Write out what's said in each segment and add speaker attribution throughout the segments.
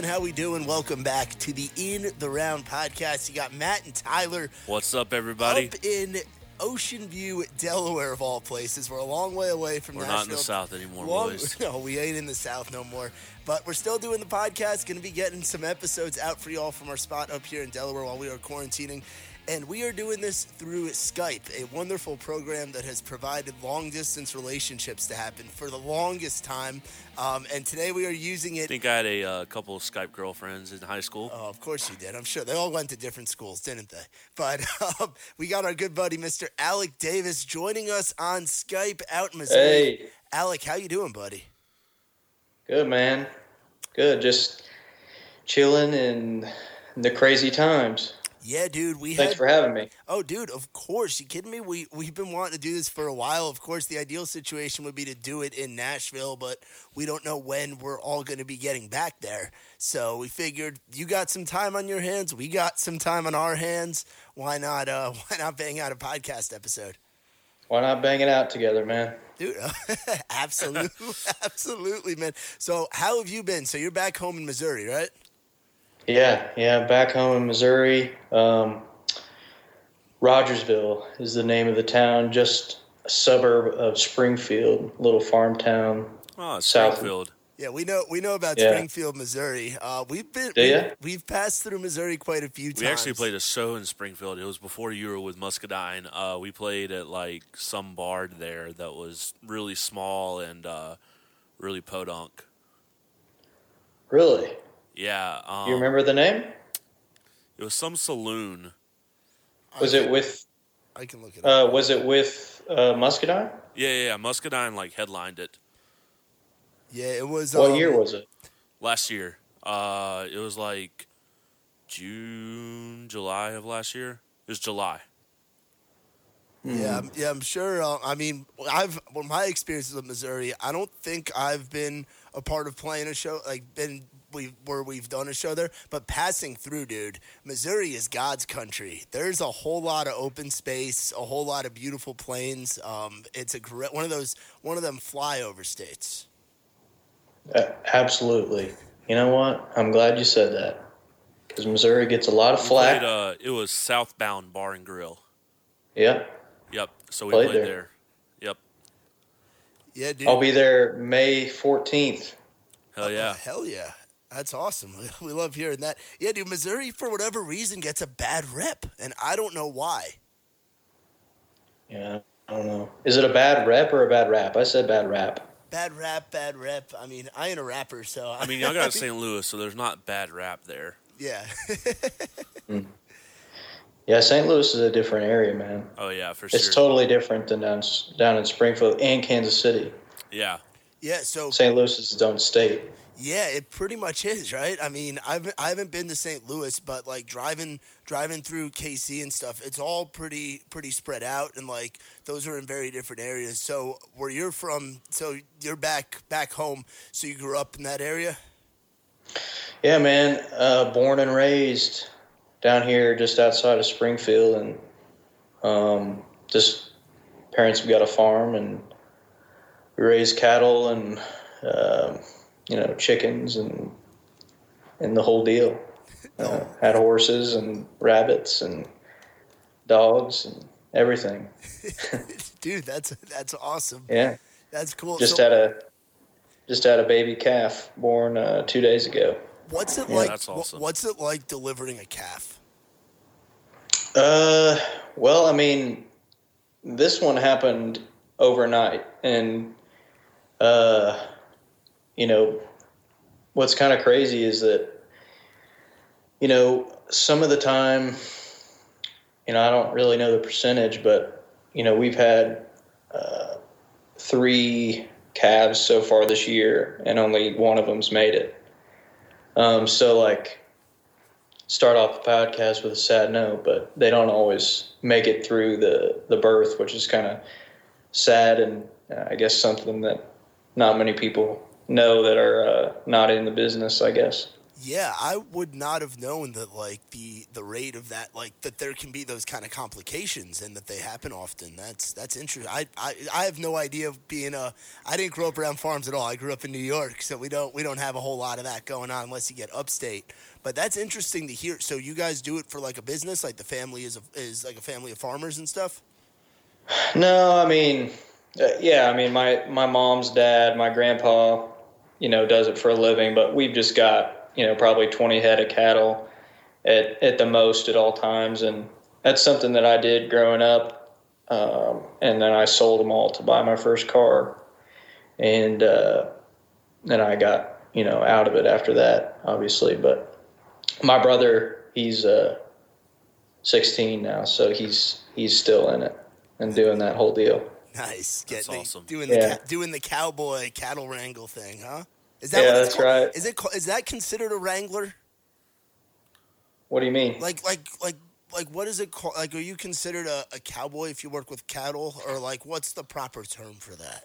Speaker 1: everyone? How we doing? Welcome back to the In the Round podcast. You got Matt and Tyler
Speaker 2: What's up, everybody?
Speaker 1: up in Ocean View, Delaware, of all places. We're a long way away from
Speaker 2: We're
Speaker 1: Nashville.
Speaker 2: not in the South anymore,
Speaker 1: Long-
Speaker 2: boys.
Speaker 1: No, we ain't in the South no more. But we're still doing the podcast. Going to be getting some episodes out for y'all from our spot up here in Delaware while we are quarantining. And we are doing this through Skype, a wonderful program that has provided long distance relationships to happen for the longest time. Um, and today we are using it.
Speaker 2: I think I had a uh, couple of Skype girlfriends in high school.
Speaker 1: Oh, of course you did. I'm sure they all went to different schools, didn't they? But um, we got our good buddy, Mr. Alec Davis, joining us on Skype out in Missouri.
Speaker 3: Hey,
Speaker 1: Alec, how you doing, buddy?
Speaker 3: good man. Good. Just chilling in the crazy times.
Speaker 1: Yeah, dude. We
Speaker 3: Thanks
Speaker 1: had.
Speaker 3: for having me.
Speaker 1: oh, dude. Of course. You kidding me? We we've been wanting to do this for a while. Of course, the ideal situation would be to do it in Nashville, but we don't know when we're all going to be getting back there. So we figured you got some time on your hands. We got some time on our hands. Why not? Uh, why not bang out a podcast episode?
Speaker 3: Why not bang it out together, man?
Speaker 1: Dude, absolutely, absolutely, man. So, how have you been? So, you're back home in Missouri, right?
Speaker 3: Yeah, yeah. Back home in Missouri, um, Rogersville is the name of the town. Just a suburb of Springfield, little farm town.
Speaker 2: Oh, it's
Speaker 3: South.
Speaker 2: Springfield.
Speaker 1: Yeah, we know we know about
Speaker 3: Yeah.
Speaker 1: Springfield, Missouri. Uh, we've been
Speaker 3: Do
Speaker 1: we, we've passed through Missouri quite a few times.
Speaker 2: We actually played a show in Springfield. It was before you were with Muscadine. Uh, we played at like some bar there that was really small and uh, really podunk.
Speaker 3: Really?
Speaker 2: Yeah. Um,
Speaker 3: You remember the name?
Speaker 2: It was some saloon.
Speaker 3: Was it with?
Speaker 1: I can look it up.
Speaker 3: Uh, was it with uh, Muscadine?
Speaker 2: Yeah, yeah, yeah. Muscadine like headlined it
Speaker 1: yeah, it was.
Speaker 3: What
Speaker 1: um,
Speaker 3: year was it?
Speaker 2: last year. Uh, it was like June, July of last year. It was July.
Speaker 1: Yeah, I'm- yeah, I'm sure. Uh, I mean, I've well, my experiences with Missouri. I don't think I've been a part of playing a show like been we where we've done a show there, but passing through, dude. Missouri is God's country. There's a whole lot of open space, a whole lot of beautiful plains. Um, it's a great one of those one of them flyover states.
Speaker 3: Uh, absolutely. You know what? I'm glad you said that because Missouri gets a lot of
Speaker 2: We
Speaker 3: flack.
Speaker 2: played, uh, it was Southbound Bar and Grill.
Speaker 3: Yep.
Speaker 2: Yep. So we
Speaker 3: Played
Speaker 2: played,
Speaker 3: there.
Speaker 2: there. Yep.
Speaker 1: Yeah, dude.
Speaker 3: I'll be there May 14th.
Speaker 2: Hell yeah.
Speaker 1: Oh, hell yeah. That's awesome. We love hearing that. Yeah, dude, Missouri, for whatever reason, gets a bad rep, and I don't know why.
Speaker 3: Yeah, I don't know. Is it a bad rep or a bad rap? I said bad rap.
Speaker 1: Bad rap, bad rep. I mean, I ain't a rapper, so.
Speaker 2: I mean, y'all got St. Louis, so there's not bad rap there.
Speaker 1: Yeah. Hmm.
Speaker 3: Yeah, St. Louis is a different area, man.
Speaker 2: Oh yeah, for sure.
Speaker 3: It's totally different than down down in Springfield and Kansas City.
Speaker 2: yeah.
Speaker 1: yeah, so.
Speaker 3: St. Louis is its own state.
Speaker 1: Yeah, it pretty much is, right? I mean, I've I haven't been to St. Louis, but like driving driving through KC and stuff, it's all pretty pretty spread out, and like those are in very different areas. So where you're from, so you're back back home, so you grew up in that area.
Speaker 3: Yeah, man. Uh, born and raised down here, just outside of Springfield, and um, just parents got a farm, and we raise cattle and um, you know chickens and and the whole deal. Uh, had horses and rabbits and dogs and everything.
Speaker 1: Dude, that's that's awesome.
Speaker 3: Yeah,
Speaker 1: That's cool.
Speaker 3: just
Speaker 1: So
Speaker 3: had a just had a baby calf born uh, two days ago.
Speaker 1: what's it
Speaker 3: yeah,
Speaker 1: like?
Speaker 2: that's awesome.
Speaker 1: What's it like delivering a calf?
Speaker 3: Uh, well, I mean, this one happened overnight, and uh, you know, what's kind of crazy is that you know some of the time, you know, I don't really know the percentage, but you know, we've had uh, three calves so far this year, and only one of them's made it. Um, so like start off the podcast with a sad note, but they don't always make it through the, the birth, which is kind of sad and uh, I guess something that not many people know that are uh, not in the business, I guess.
Speaker 1: Yeah, I would not have known that like the the rate of that like that there can be those kind of complications and that they happen often. That's that's interesting. I, I I have no idea of being a I didn't grow up around farms at all. I grew up in New York, so we don't we don't have a whole lot of that going on unless you get upstate. But that's interesting to hear. So you guys do it for like a business, like the family is a, is like a family of farmers and stuff.
Speaker 3: No, I mean, uh, yeah, I mean my my mom's dad, my grandpa, you know, does it for a living, but we've just got you know probably 20 head of cattle at at the most at all times, and that's something that I did growing up, um, and then I sold them all to buy my first car, and uh, then I got you know out of it after that, obviously, but my brother he's uh, 16 now, so he's he's still in it and doing that whole deal.
Speaker 1: Nice,
Speaker 2: That's
Speaker 1: Getting the-
Speaker 2: awesome.
Speaker 1: Doing the
Speaker 3: Yeah.
Speaker 1: ca- doing the cowboy cattle wrangle thing, huh? Is that
Speaker 3: Yeah,
Speaker 1: what it's
Speaker 3: that's
Speaker 1: called?
Speaker 3: right.
Speaker 1: Is it ca- is that considered a wrangler?
Speaker 3: What do you mean?
Speaker 1: Like like like like what is it called? Like, are you considered a, a cowboy if you work with cattle, or like what's the proper term for that?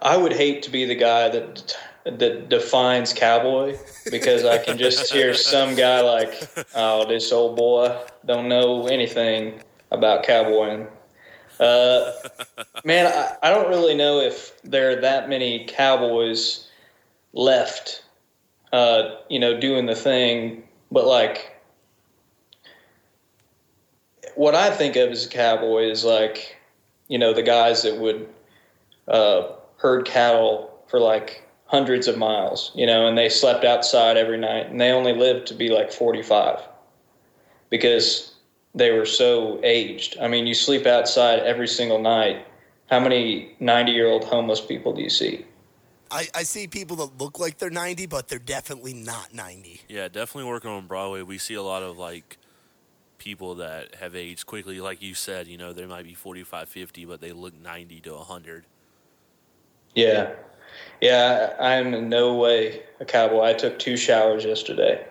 Speaker 3: I would hate to be the guy that that defines cowboy because I can just hear some guy like, "Oh, this old boy don't know anything about cowboying." Uh, man, I, I don't really know if there are that many cowboys left, uh, you know, doing the thing. But like, what I think of as a cowboy is like, you know, the guys that would uh, herd cattle for like hundreds of miles, you know, and they slept outside every night and they only lived to be like 45 because they were so aged. I mean, you sleep outside every single night. How many 90 year old homeless people do you see?
Speaker 1: I, I see people that look like they're 90, but they're definitely not 90.
Speaker 2: Yeah, definitely working on Broadway. We see a lot of like people that have aged quickly. Like you said, you know, they might be 45, 50, but they look 90 to 100.
Speaker 3: Yeah. Yeah, I am in no way a cowboy. I took two showers yesterday.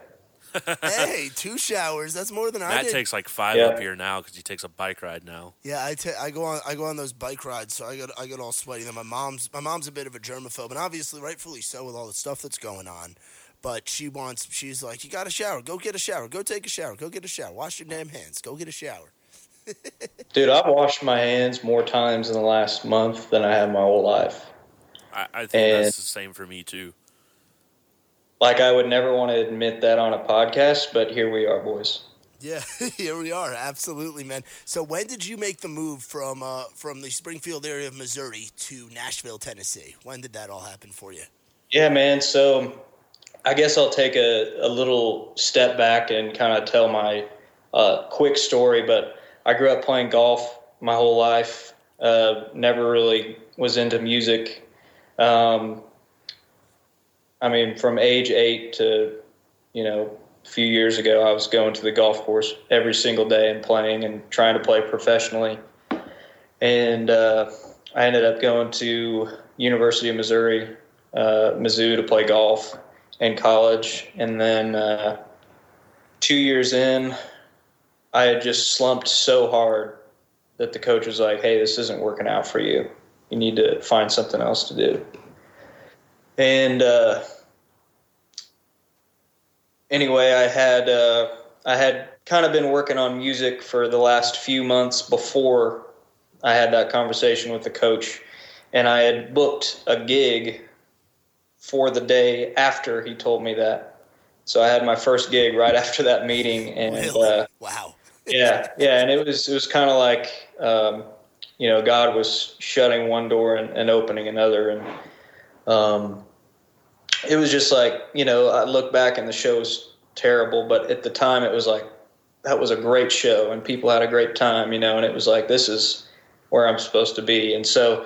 Speaker 1: hey, two showers. That's more than I
Speaker 2: Matt
Speaker 1: did.
Speaker 2: takes like five
Speaker 3: Yeah.
Speaker 2: up here now because he takes a bike ride now.
Speaker 1: Yeah, I ta- I go on I go on those bike rides, so I get I get all sweaty. Then my mom's my mom's a bit of a germaphobe, and obviously rightfully so with all the stuff that's going on. But she wants she's like, you got a shower. Go get a shower. Go take a shower. Go get a shower. Wash your damn hands. Go get a shower.
Speaker 3: Dude, I've washed my hands more times in the last month than I have my whole life.
Speaker 2: I, I think
Speaker 3: And-
Speaker 2: that's the same for me too.
Speaker 3: Like, I would never want to admit that on a podcast, but here we are, boys.
Speaker 1: Yeah, here we are. Absolutely, man. So when did you make the move from uh, from the Springfield area of Missouri to Nashville, Tennessee? When did that all happen for you?
Speaker 3: Yeah, man. So I guess I'll take a, a little step back and kind of tell my uh, quick story. But I grew up playing golf my whole life. Uh, never really was into music. Um, I mean, from age eight to, you know, a few years ago, I was going to the golf course every single day and playing and trying to play professionally. And uh, I ended up going to University of Missouri uh, Mizzou to play golf in college, and then uh, two years in, I had just slumped so hard that the coach was like, "Hey, this isn't working out for you. You need to find something else to do." And uh, anyway, I had uh, I had kind of been working on music for the last few months before I had that conversation with the coach, and I had booked a gig for the day after he told me that. So I had my first gig right after that meeting, and
Speaker 1: Really?
Speaker 3: uh,
Speaker 1: wow.
Speaker 3: yeah, yeah, and it was it was kind of like um, you know God was shutting one door and, and opening another, and um, it was just like you know I look back and the show was terrible, but at the time it was like that was a great show and people had a great time, you know, and it was like this is where I'm supposed to be, and so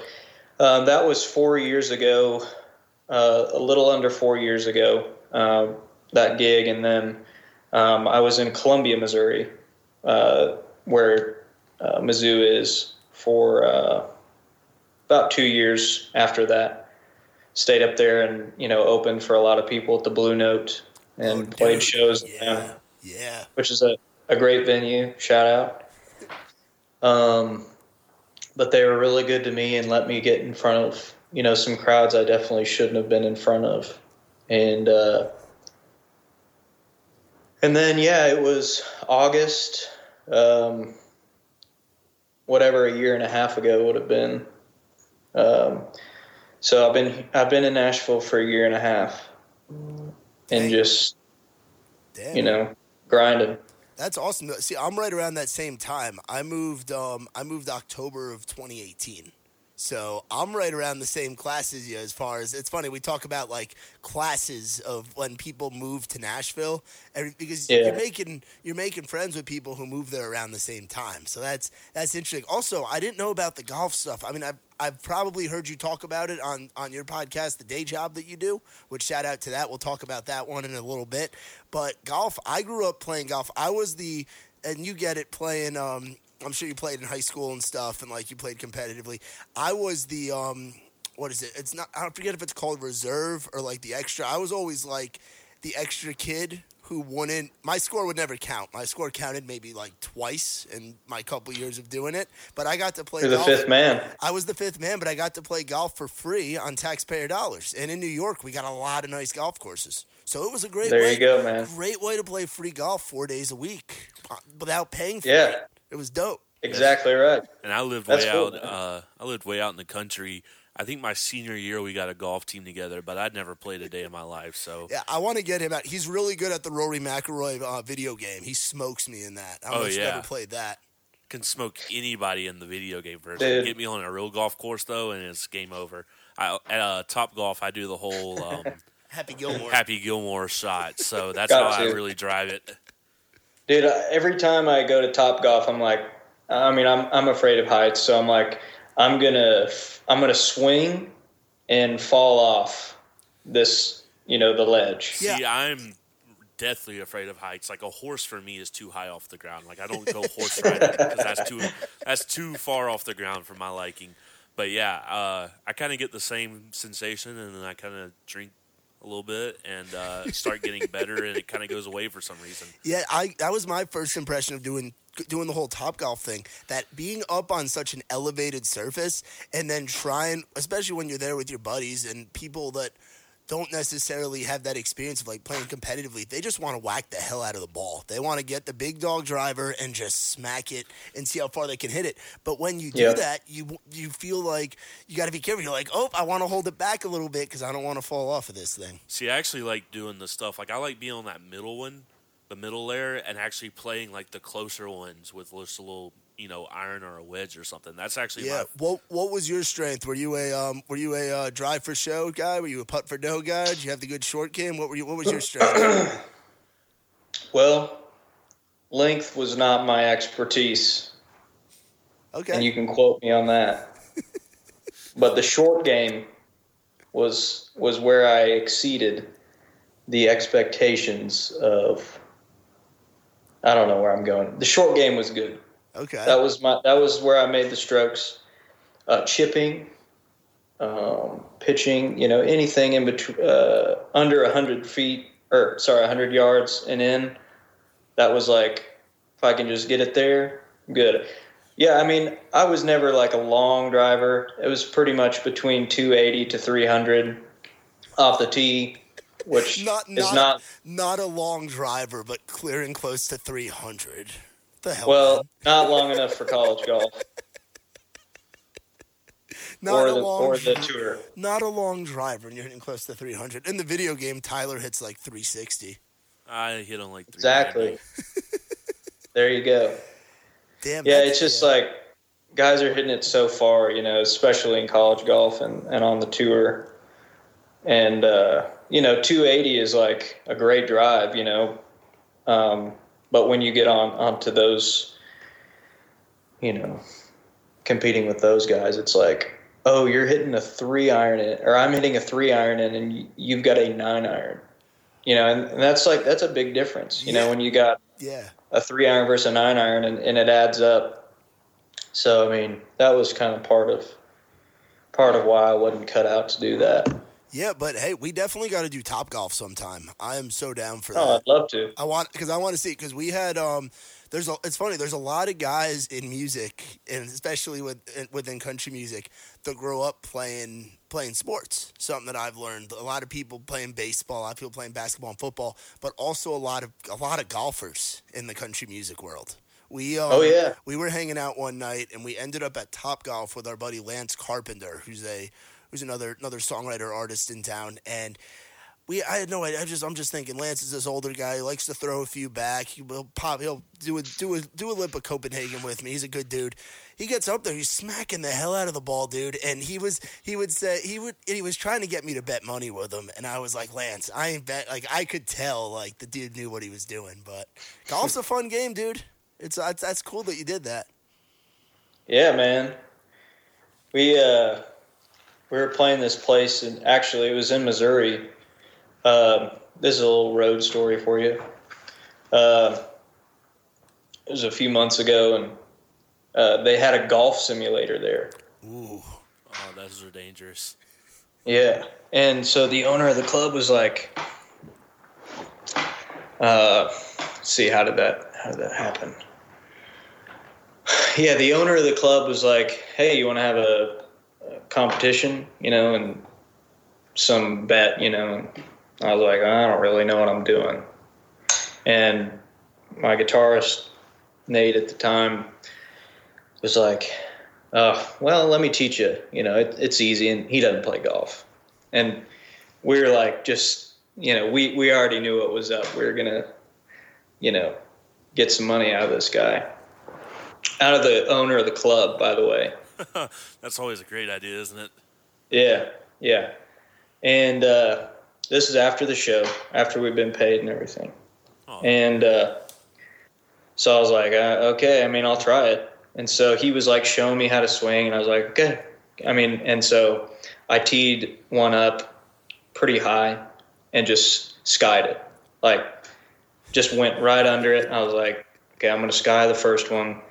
Speaker 3: um, that was four years ago, uh, a little under four years ago, uh, that gig, and then um, I was in Columbia, Missouri, uh, where uh, Mizzou is for uh, about two years after that. Stayed up there and you know opened for a lot of people at the Blue Note and
Speaker 1: Oh,
Speaker 3: played
Speaker 1: dude.
Speaker 3: shows,
Speaker 1: Yeah. Yeah.
Speaker 3: which is a, a great venue. Shout out. Um, but they were really good to me and let me get in front of you know some crowds I definitely shouldn't have been in front of, and uh, And then yeah, it was August, um, whatever a year and a half ago would have been. Um, so I've been I've been in Nashville for a year and a half, and
Speaker 1: Dang.
Speaker 3: just
Speaker 1: Damn.
Speaker 3: you know grinding.
Speaker 1: That's awesome. See, I'm right around that same time. I moved. Um, I moved October of 2018. So I'm right around the same class as you. As far as it's funny, we talk about like classes of when people move to Nashville, and because
Speaker 3: Yeah.
Speaker 1: you're making you're making friends with people who move there around the same time. So that's that's interesting. Also, I didn't know about the golf stuff. I mean, I've I've probably heard you talk about it on on your podcast, the day job that you do. Which shout out to that. We'll talk about that one in a little bit. But golf, I grew up playing golf. I was the and you get it playing. Um, I'm sure you played in high school and stuff, and like you played competitively. I was the um, what is it? It's not. I don't forget if it's called reserve or like the extra. I was always like the extra kid who wouldn't. My score would never count. My score counted maybe like twice in my couple years of doing it. But I got to play.
Speaker 3: You're the
Speaker 1: golf.
Speaker 3: fifth man.
Speaker 1: I was the fifth man, but I got to play golf for free on taxpayer dollars. And in New York, we got a lot of nice golf courses. So it was a great
Speaker 3: There
Speaker 1: way.
Speaker 3: you go, man.
Speaker 1: Great way to play free golf four days a week uh, without paying for
Speaker 3: Yeah.
Speaker 1: it. It was dope.
Speaker 3: Exactly right.
Speaker 2: And I lived
Speaker 3: That's
Speaker 2: way
Speaker 3: cool,
Speaker 2: out. Uh, I lived way out in the country. I think my senior year we got a golf team together, but I'd never played a day in my life. So
Speaker 1: Yeah, I want to get him out. He's really good at the Rory McIlroy uh, video game. He smokes me in that. I don't
Speaker 2: Oh,
Speaker 1: know if you've
Speaker 2: yeah.
Speaker 1: ever played that.
Speaker 2: can smoke anybody in the video game version.
Speaker 3: Dude.
Speaker 2: Get me on a real golf course though, and it's game over. I, at uh, Top Golf, I do the whole um,
Speaker 1: Happy Gilmore.
Speaker 2: Happy Gilmore shot, so that's how I really drive it.
Speaker 3: Dude, uh, every time I go to Top Golf, I'm like, I mean, I'm I'm afraid of heights, so I'm like, I'm gonna I'm gonna swing and fall off this, you know, the ledge.
Speaker 2: See,
Speaker 1: Yeah.
Speaker 2: I'm deathly afraid of heights. Like a horse for me is too high off the ground. Like I don't go horse riding because that's too that's too far off the ground for my liking. But yeah, uh, I kind of get the same sensation, and then I kind of drink a little bit and uh, start getting better, and it kind of goes away for some reason.
Speaker 1: Yeah, I that was my first impression of doing doing the whole top golf thing. That being up on such an elevated surface and then trying, especially when you're there with your buddies and people that don't necessarily have that experience of like playing competitively. They just want to whack the hell out of the ball. They want to get the big dog driver and just smack it and see how far they can hit it. But when you do
Speaker 3: Yeah.
Speaker 1: that, you you feel like you got to be careful. You're like, oh, I want to hold it back a little bit because I don't want to fall off of this thing.
Speaker 2: See, I actually like doing the stuff. Like I like being on that middle one, the middle layer, and actually playing like the closer ones with just a little, you know, iron or a wedge or something. That's actually
Speaker 1: Yeah.
Speaker 2: my
Speaker 1: What What was your strength? Were you a um Were you a uh, drive for show guy? Were you a putt for dough guy? Did you have the good short game? What were you? What was your strength?
Speaker 3: Well, length was not my expertise,
Speaker 1: Okay.
Speaker 3: and you can quote me on that. but the short game was was where I exceeded the expectations of. I don't know where I'm going. The short game was good.
Speaker 1: Okay.
Speaker 3: That was my. That was where I made the strokes. Uh, chipping, um, pitching. You know, anything in between uh, under hundred feet or sorry, hundred yards and in. That was like, if I can just get it there, good. Yeah, I mean, I was never like a long driver. It was pretty much between 280 to 300 off the tee, which
Speaker 1: not
Speaker 3: is
Speaker 1: not
Speaker 3: not
Speaker 1: not a long driver, but clearing close to three hundred. The hell.
Speaker 3: well,
Speaker 1: man?
Speaker 3: not long enough for college golf
Speaker 1: not
Speaker 3: or
Speaker 1: a
Speaker 3: the
Speaker 1: long.
Speaker 3: or the tour.
Speaker 1: not a long driver, and you're hitting close to three hundred. In the video game, Tyler hits like three sixty.
Speaker 2: I hit on like
Speaker 3: Exactly. there you go.
Speaker 1: Damn.
Speaker 3: Yeah, it's just
Speaker 1: yeah.
Speaker 3: like guys are hitting it so far, you know, especially in college golf and, and on the tour. And, uh, you know, 280 is like a great drive, you know. Um, but when you get on onto those, you know, competing with those guys, it's like, oh, you're hitting a three iron in, or I'm hitting a three iron in, and you- you've got a nine iron. You know, and, and that's like that's a big difference. You
Speaker 1: Yeah.
Speaker 3: know, when you got
Speaker 1: yeah.
Speaker 3: a three iron versus a nine iron, and, and it adds up. So I mean, that was kind of part of part of why I wasn't cut out to do that.
Speaker 1: Yeah, but hey, we definitely got to do top golf sometime. I am so down for that.
Speaker 3: Oh, I'd love to.
Speaker 1: I want because I want to see because we had um there's a it's funny there's a lot of guys in music and especially with within country music that grow up playing playing sports something that i've learned a lot of people playing baseball a lot of people playing basketball and football but also a lot of a lot of golfers in the country music world we um,
Speaker 3: Oh, yeah.
Speaker 1: we were hanging out one night and we ended up at Top Golf with our buddy Lance Carpenter, who's a who's another another songwriter artist in town, and we I had no idea. I just I'm just thinking Lance is this older guy. He likes to throw a few back. He will pop. He'll do a do a do a lip of Copenhagen with me. He's a good dude. He gets up there. He's smacking the hell out of the ball, dude. And he was he would say he would he was trying to get me to bet money with him. And I was like Lance, I ain't bet. Like I could tell like the dude knew what he was doing. But golf's a fun game, dude. It's that's, that's cool that you did that.
Speaker 3: Yeah, man. We uh, we were playing this place, and actually, it was in Missouri. Um, this is a little road story for you. Uh, it was a few months ago, and uh, they had a golf simulator there.
Speaker 1: Ooh.
Speaker 2: Oh, those are dangerous.
Speaker 3: Yeah, and so the owner of the club was like, uh, let's "See, how did that how did that happen?" Yeah, the owner of the club was like, "Hey, you want to have a competition, you know, and some bet, you know?" I was like, "I don't really know what I'm doing." And my guitarist Nate at the time was like, uh, well, let me teach you. You know, it, it's easy, and he doesn't play golf. And we were like, just you know, we we already knew what was up. We were gonna, you know, get some money out of this guy, out of the owner of the club, by the way.
Speaker 2: That's always a great idea, isn't it?
Speaker 3: Yeah, yeah. And uh, this is after the show, after we've been paid and everything.
Speaker 2: Oh.
Speaker 3: And uh, so I was like, uh, okay, I mean, I'll try it. And so he was like showing me how to swing, and I was like, okay. I mean, and so I teed one up pretty high and just skied it. Like, just went right under it. I was like, okay, I'm going to sky the first one.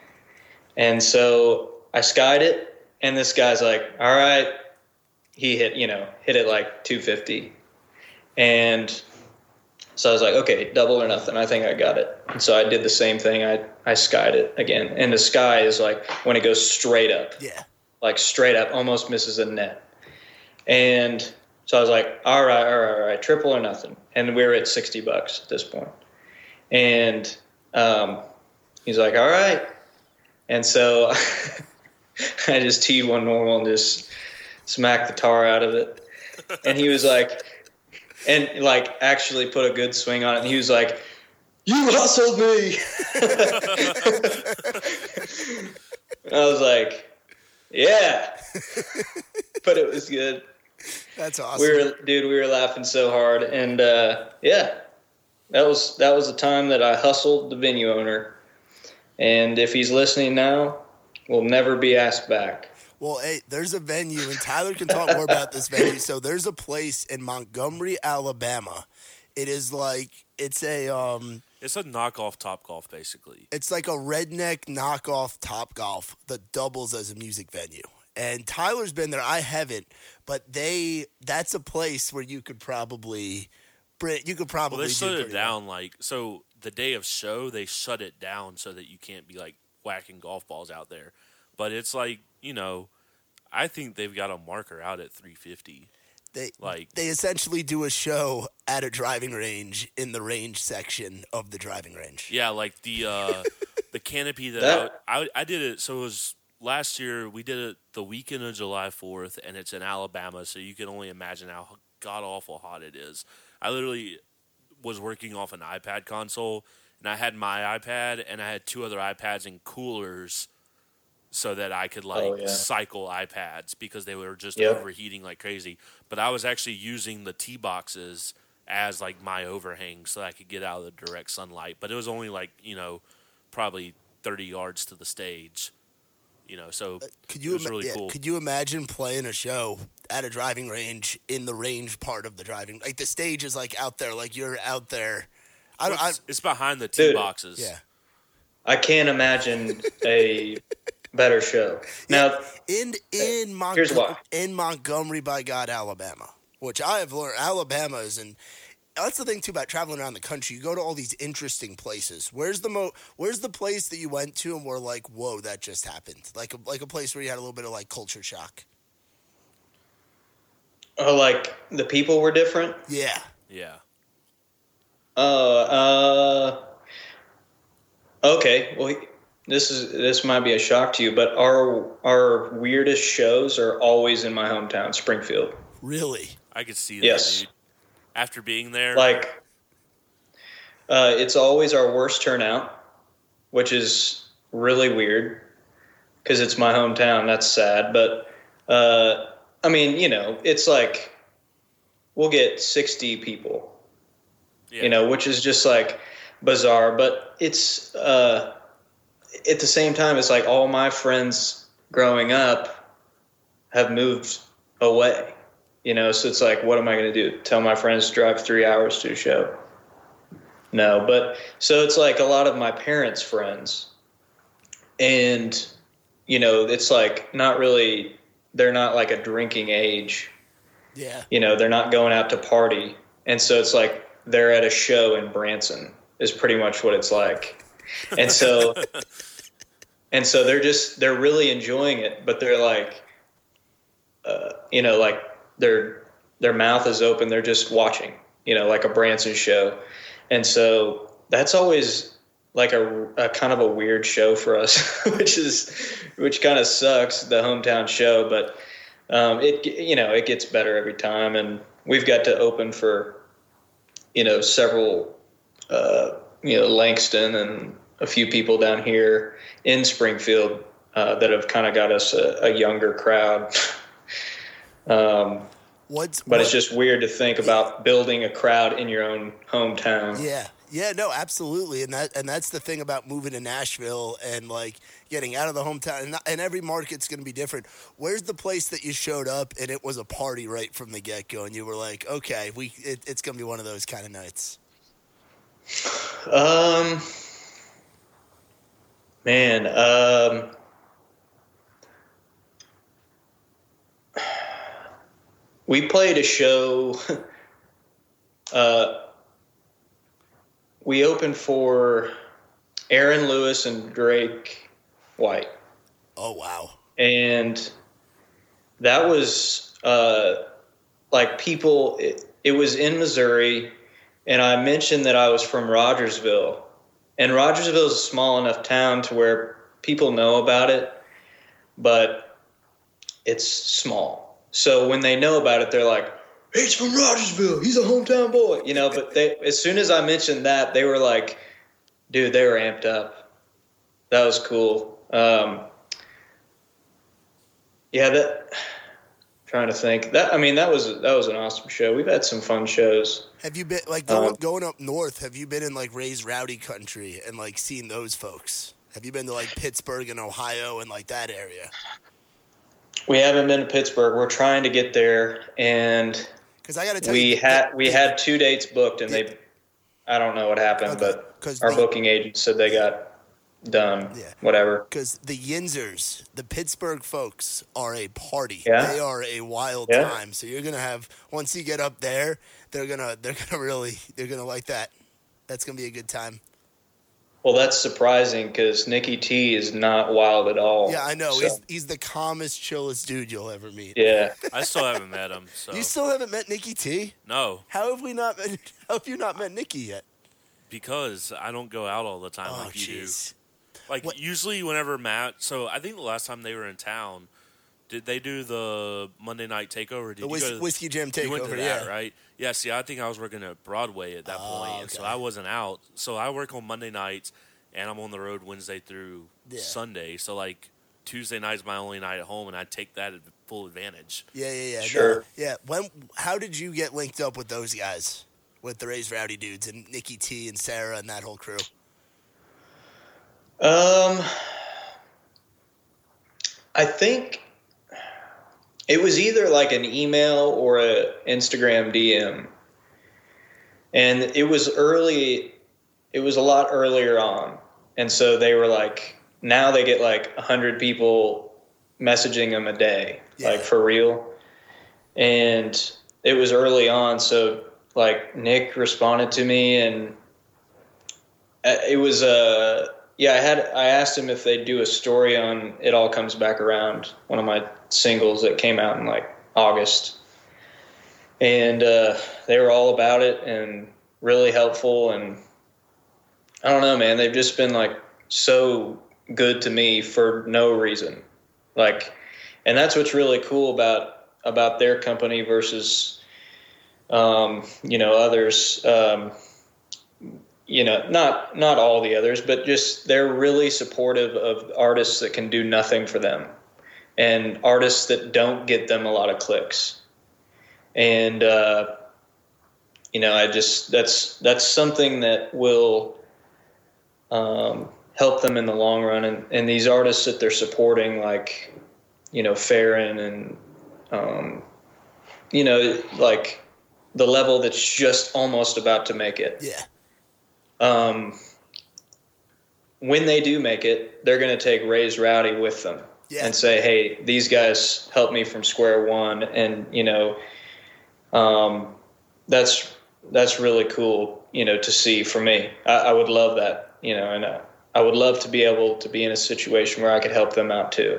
Speaker 3: And so I skied it, and this guy's like, all right. He hit, you know, hit it like 250. And so I was like, okay, double or nothing. I think I got it. And so I did the same thing. I, I skied it again. And the sky is like when it goes straight up,
Speaker 1: Yeah.
Speaker 3: like straight up, almost misses a net. And so I was like, all right, all right, all right, triple or nothing. And we were at 60 bucks at this point. And um, he's like, all right. And so I just teed one normal and just smacked the tar out of it. And he was like, and like actually put a good swing on it. And he was like, "You hustled me." I was like, "Yeah," but it was good.
Speaker 1: That's awesome.
Speaker 3: We were, dude, we were laughing so hard, and uh, yeah, that was that was the time that I hustled the venue owner. And if he's listening now, we'll never be asked back.
Speaker 1: Well, hey, there's a venue, and Tyler can talk more about this venue. So there's a place in Montgomery, Alabama. It is like it's a um,
Speaker 2: It's a knockoff Top Golf, basically.
Speaker 1: it's like a redneck knockoff Top Golf that doubles as a music venue. And Tyler's been there. I haven't, but they that's a place where you could probably, bring- you could probably
Speaker 2: Well, they
Speaker 1: do
Speaker 2: shut it
Speaker 1: pretty well.
Speaker 2: down like so. The day of show, they shut it down so that you can't be like whacking golf balls out there. But it's like you know, I think they've got a marker out at 350.
Speaker 1: They
Speaker 2: Like
Speaker 1: they essentially do a show at a driving range in the range section of the driving range.
Speaker 2: Yeah, like the uh, the canopy that,
Speaker 3: That-
Speaker 2: I, I I did it. So it was last year. We did it the weekend of July Fourth, and it's in Alabama. So you can only imagine how god awful hot it is. I literally was working off an iPad console, and I had my iPad, and I had two other iPads in coolers. So that I could like
Speaker 3: Oh, yeah.
Speaker 2: cycle iPads because they were just
Speaker 3: Yep.
Speaker 2: overheating like crazy. But I was actually using the tee boxes as like my overhang so that I could get out of the direct sunlight. But it was only like, you know, probably 30 yards to the stage. You know, so uh,
Speaker 1: Could
Speaker 2: it
Speaker 1: you
Speaker 2: was
Speaker 1: ima-
Speaker 2: really
Speaker 1: yeah,
Speaker 2: cool.
Speaker 1: could you imagine playing a show at a driving range in the range part of the driving? Like the stage is like out there, like you're out there. I. I,
Speaker 2: it's, it's behind the tee
Speaker 3: Dude.
Speaker 2: boxes.
Speaker 1: yeah.
Speaker 3: I can't imagine a better show. Now,
Speaker 1: In in uh,
Speaker 3: Here's
Speaker 1: Montgomery,
Speaker 3: why.
Speaker 1: in Montgomery by God, Alabama, which I have learned. Alabama is an that's the thing too about traveling around the country. You go to all these interesting places. Where's the mo? Where's the place that you went to and were like, "Whoa, that just happened"? Like a, like a place where you had a little bit of like culture shock.
Speaker 3: Oh, like the people were different.
Speaker 1: Yeah.
Speaker 2: Yeah.
Speaker 3: Uh, uh, okay. Well, this is this might be a shock to you, but our our weirdest shows are always in my hometown, Springfield.
Speaker 1: Really?
Speaker 2: I could see that,
Speaker 3: Yes.
Speaker 2: dude. After being there,
Speaker 3: Like, uh, it's always our worst turnout, which is really weird because it's my hometown. That's sad, but uh, I mean, you know, it's like we'll get sixty people
Speaker 2: yeah.
Speaker 3: you know, which is just like bizarre. But it's uh, at the same time, it's like all my friends growing up have moved away, you know. So it's like, what am I going to do? Tell my friends to drive three hours to a show? No, but so it's like a lot of my parents' friends, and you know, it's like not really. They're not like a drinking age
Speaker 1: Yeah.
Speaker 3: you know they're not going out to party and so it's like they're at a show in branson is pretty much what it's like. And so and so they're just they're really enjoying it but they're like uh, you know like their their mouth is open. They're just watching you know like a branson show. And so that's always like a, a kind of a weird show for us which is which kind of sucks the hometown show. But um, it you know it gets better every time, and we've got to open for you know several uh, you know Langston and a few people down here in Springfield uh, that have kind of got us a, a younger crowd. um,
Speaker 1: What's
Speaker 3: but it's just weird to think about building a crowd in your own hometown.
Speaker 1: Yeah. Yeah, no, absolutely, and that and that's the thing about moving to Nashville and like getting out of the hometown, and, and every market's going to be different. Where's the place that you showed up and it was a party right from the get go, and you were like, okay, we it, it's going to be one of those kind of nights.
Speaker 3: Um, man, um, we played a show. Uh, we opened for Aaron Lewis and Drake White,
Speaker 1: Oh wow,
Speaker 3: and that was uh, like people. It, it was in Missouri, and I mentioned that I was from Rogersville, and Rogersville is a small enough town to where people know about it, but it's small. So when they know about it, they're like, "He's from Rogersville. He's a hometown boy," you know. But they, as soon as I mentioned that, they were like, "Dude, they were amped up. That was cool." Um, yeah, that. Trying to think that I mean that was that was an awesome show. We've had some fun shows.
Speaker 1: have you been like going,
Speaker 3: Um,
Speaker 1: going up north? Have you been in like Raised Rowdy country and like seen those folks? Have you been to like Pittsburgh and Ohio and like that area?
Speaker 3: We haven't been to Pittsburgh. We're trying to get there, and
Speaker 1: Because I got to tell
Speaker 3: we
Speaker 1: you,
Speaker 3: had we had two dates booked, and they, I don't know what happened,
Speaker 1: Okay,
Speaker 3: but our
Speaker 1: the-
Speaker 3: booking agent said they got done.
Speaker 1: Yeah.
Speaker 3: Whatever.
Speaker 1: because the Yinzers, the Pittsburgh folks, are a party.
Speaker 3: Yeah.
Speaker 1: They are a wild
Speaker 3: Yeah.
Speaker 1: time. So you're gonna have once you get up there, they're gonna they're gonna really they're gonna like that. That's gonna be a good time.
Speaker 3: Well, that's surprising because Nikki T is not wild at all.
Speaker 1: Yeah, I know.
Speaker 3: so-
Speaker 1: He's he's the calmest, chillest dude you'll ever meet.
Speaker 3: yeah.
Speaker 2: I still haven't met him. So
Speaker 1: You still haven't met Nikki T.
Speaker 2: no,
Speaker 1: How have we not? Met, how have you not met Nikki yet?
Speaker 2: because I don't go out all the time
Speaker 1: Oh,
Speaker 2: like you do.
Speaker 1: Jeez.
Speaker 2: Like
Speaker 1: What-
Speaker 2: usually, whenever Matt. So I think the last time they were in town, did they do the Monday night takeover? Did
Speaker 1: The
Speaker 2: you
Speaker 1: whis-
Speaker 2: go to-
Speaker 1: whiskey jam
Speaker 2: You went to
Speaker 1: takeover,
Speaker 2: that,
Speaker 1: yeah.
Speaker 2: right? Yeah. See, I think I was working at Broadway at that
Speaker 1: Oh,
Speaker 2: point, and so. I wasn't out. So I work on Monday nights, and I'm on the road Wednesday through
Speaker 1: Yeah.
Speaker 2: Sunday. So like Tuesday night's my only night at home, and I take that at full advantage.
Speaker 1: Yeah, yeah, yeah. no,
Speaker 3: Sure.
Speaker 1: yeah. When? How did you get linked up with those guys? With the Raised Rowdy dudes and Nikki T and Sarah and that whole crew.
Speaker 3: Um, I think it was either like an email or a Instagram DM, and it was early. It was a lot earlier on, and so they were like, now they get like a hundred people messaging them a day,
Speaker 1: Yeah.
Speaker 3: like for real. And it was early on, so like Nick responded to me, and uh, it was uh yeah. I had I asked him if they'd do a story on "It All Comes Back Around," one of my singles that came out in like August, and uh, they were all about it and really helpful. And I don't know, man. They've just been like so good to me for no reason, like, and that's what's really cool about about their company versus um, you know others. Um, you know, not not all the others, but just they're really supportive of artists that can do nothing for them, and artists that don't get them a lot of clicks. And uh, you know, I just that's that's something that will um, help them in the long run. And, and these artists that they're supporting, like you know, Farron and um, you know, like the level that's just almost about to make it.
Speaker 1: Yeah.
Speaker 3: Um, when they do make it, they're going to take Raised Rowdy with them
Speaker 1: Yeah.
Speaker 3: and say, "Hey, these guys helped me from square one," and you know, um, that's that's really cool, you know, to see for me. I, I would love that, you know, and uh, I would love to be able to be in a situation where I could help them out too.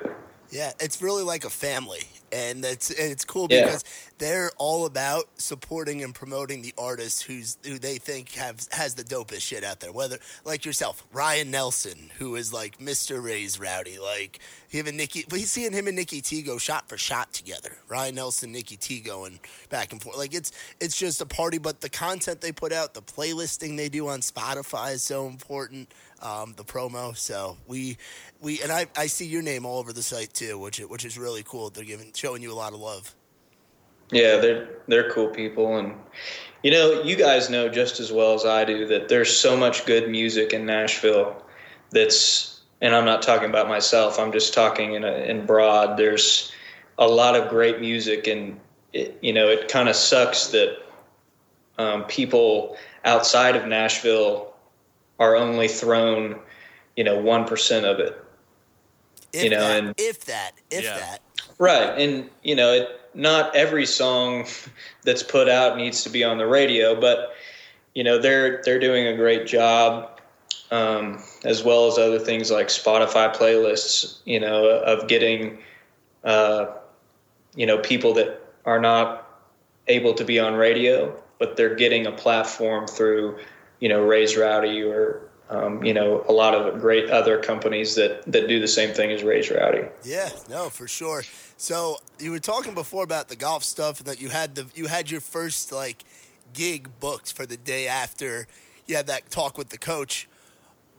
Speaker 1: Yeah, it's really like a family, and it's it's cool because they're all about supporting and promoting the artists who's who they think have has the dopest shit out there. Whether like yourself, Ryan Nelson, who is like Mr. Raised Rowdy, like him and Nikki. But he's seeing him and Nikki T go shot for shot together. Ryan Nelson, Nikki T going back and forth. Like it's it's just a party. But the content they put out, the playlisting they do on Spotify is so important. Um, the promo. So we we and I, I see your name all over the site too, which which is really cool. They're giving showing you a lot of love.
Speaker 3: Yeah, they're they're cool people, and you know, you guys know just as well as I do that there's so much good music in Nashville. That's, and I'm not talking about myself. I'm just talking in a, in broad. There's a lot of great music, and it, you know, it kind of sucks that um, people outside of Nashville are only thrown, you know, one percent of it.
Speaker 1: If
Speaker 3: You know,
Speaker 1: that,
Speaker 3: and-
Speaker 1: if that, if
Speaker 2: Yeah.
Speaker 1: that,
Speaker 3: Right, and you know, it, not every song that's put out needs to be on the radio, but you know, they're they're doing a great job, um, as well as other things like Spotify playlists. You know, of getting, uh, you know, people that are not able to be on radio, but they're getting a platform through, you know, Raised Rowdy or. Um, you know, a lot of great other companies that, that do the same thing as Raised Rowdy.
Speaker 1: yeah, no, for sure. So you were talking before about the golf stuff, and that you had the you had your first like gig booked for the day after you had that talk with the coach.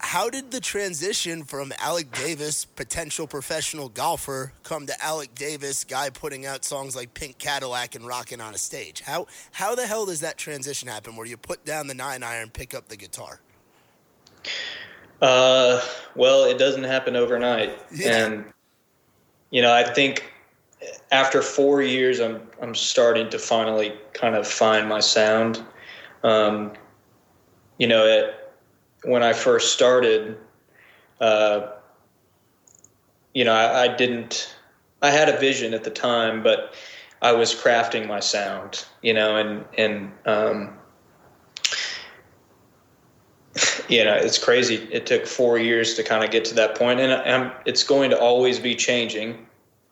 Speaker 1: How did the transition from Alec Davis, potential professional golfer, come to Alec Davis, guy putting out songs like Pink Cadillac and rocking on a stage? How how the hell does that transition happen where you put down the nine iron, pick up the guitar?
Speaker 3: Uh, well, it doesn't happen overnight,
Speaker 1: Yeah.
Speaker 3: and you know, I think after four years, I'm I'm starting to finally kind of find my sound. Um, you know, it, when I first started, uh, you know, I, I didn't. I had a vision at the time, but I was crafting my sound. You know, and and um, you know, it's crazy. It took four years to kind of get to that point, and I'm, it's going to always be changing,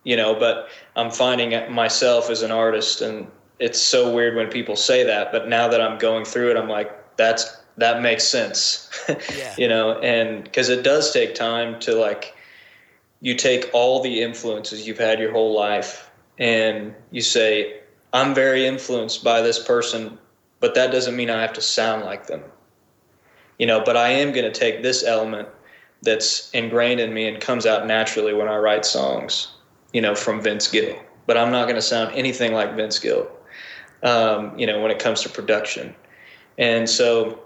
Speaker 3: you know. But I'm finding it myself as an artist, and it's so weird when people say that. But now that I'm going through it, I'm like, that's that makes sense,
Speaker 1: Yeah.
Speaker 3: you know. And because it does take time to like, you take all the influences you've had your whole life, and you say, I'm very influenced by this person, but that doesn't mean I have to sound like them you know but i am going to take this element that's ingrained in me and comes out naturally when i write songs you know from vince gill. But i'm not going to sound anything like vince gill um, you know when it comes to production. And so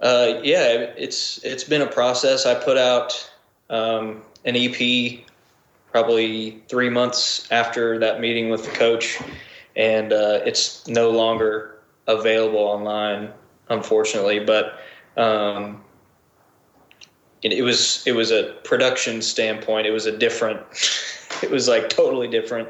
Speaker 3: uh, yeah it's it's been a process. I put out um, an ep probably three months after that meeting with the coach and uh, it's no longer available online unfortunately. But um, it, it was it was a production standpoint. It was a different. It was like totally different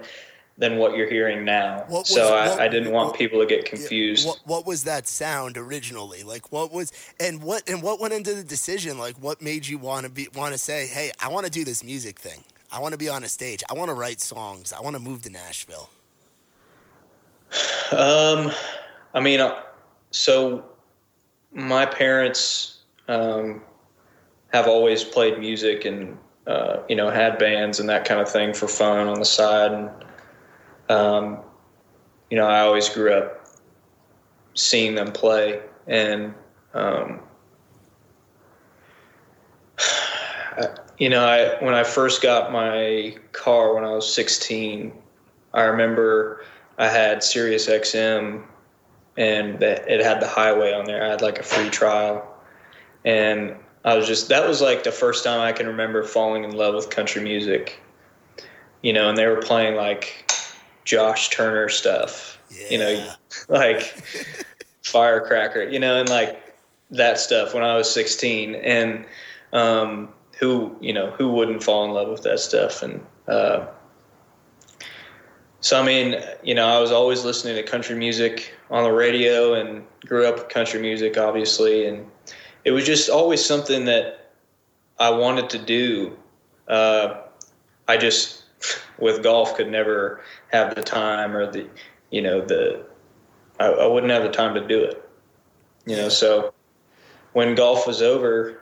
Speaker 3: than what you're hearing now.
Speaker 1: Was-
Speaker 3: so I,
Speaker 1: what-
Speaker 3: I didn't want
Speaker 1: what-
Speaker 3: people to get confused.
Speaker 1: What, what was that sound originally? Like what was and what and what went into the decision? Like what made you want to be want to say, "Hey, I want to do this music thing. I want to be on a stage. I want to write songs. I want to move to Nashville."
Speaker 3: Um, I mean, uh, so my parents um, have always played music and uh, you know had bands and that kind of thing for fun on the side, and um, you know I always grew up seeing them play, and um, you know I when I first got my car when I was 16, I remember I had Sirius XM and it had the highway on there. I had like a free trial. And I was just that was like the first time I can remember falling in love with country music. You know, and they were playing like Josh Turner stuff. You know, like Firecracker, you know, and like that stuff when I was 16 and um who, you know, who wouldn't fall in love with that stuff and uh so I mean, you know, I was always listening to country music on the radio and grew up with country music, obviously, and it was just always something that I wanted to do. Uh, I just, with golf, could never have the time or the, you know, the, I, I wouldn't have the time to do it. You know, so when golf was over,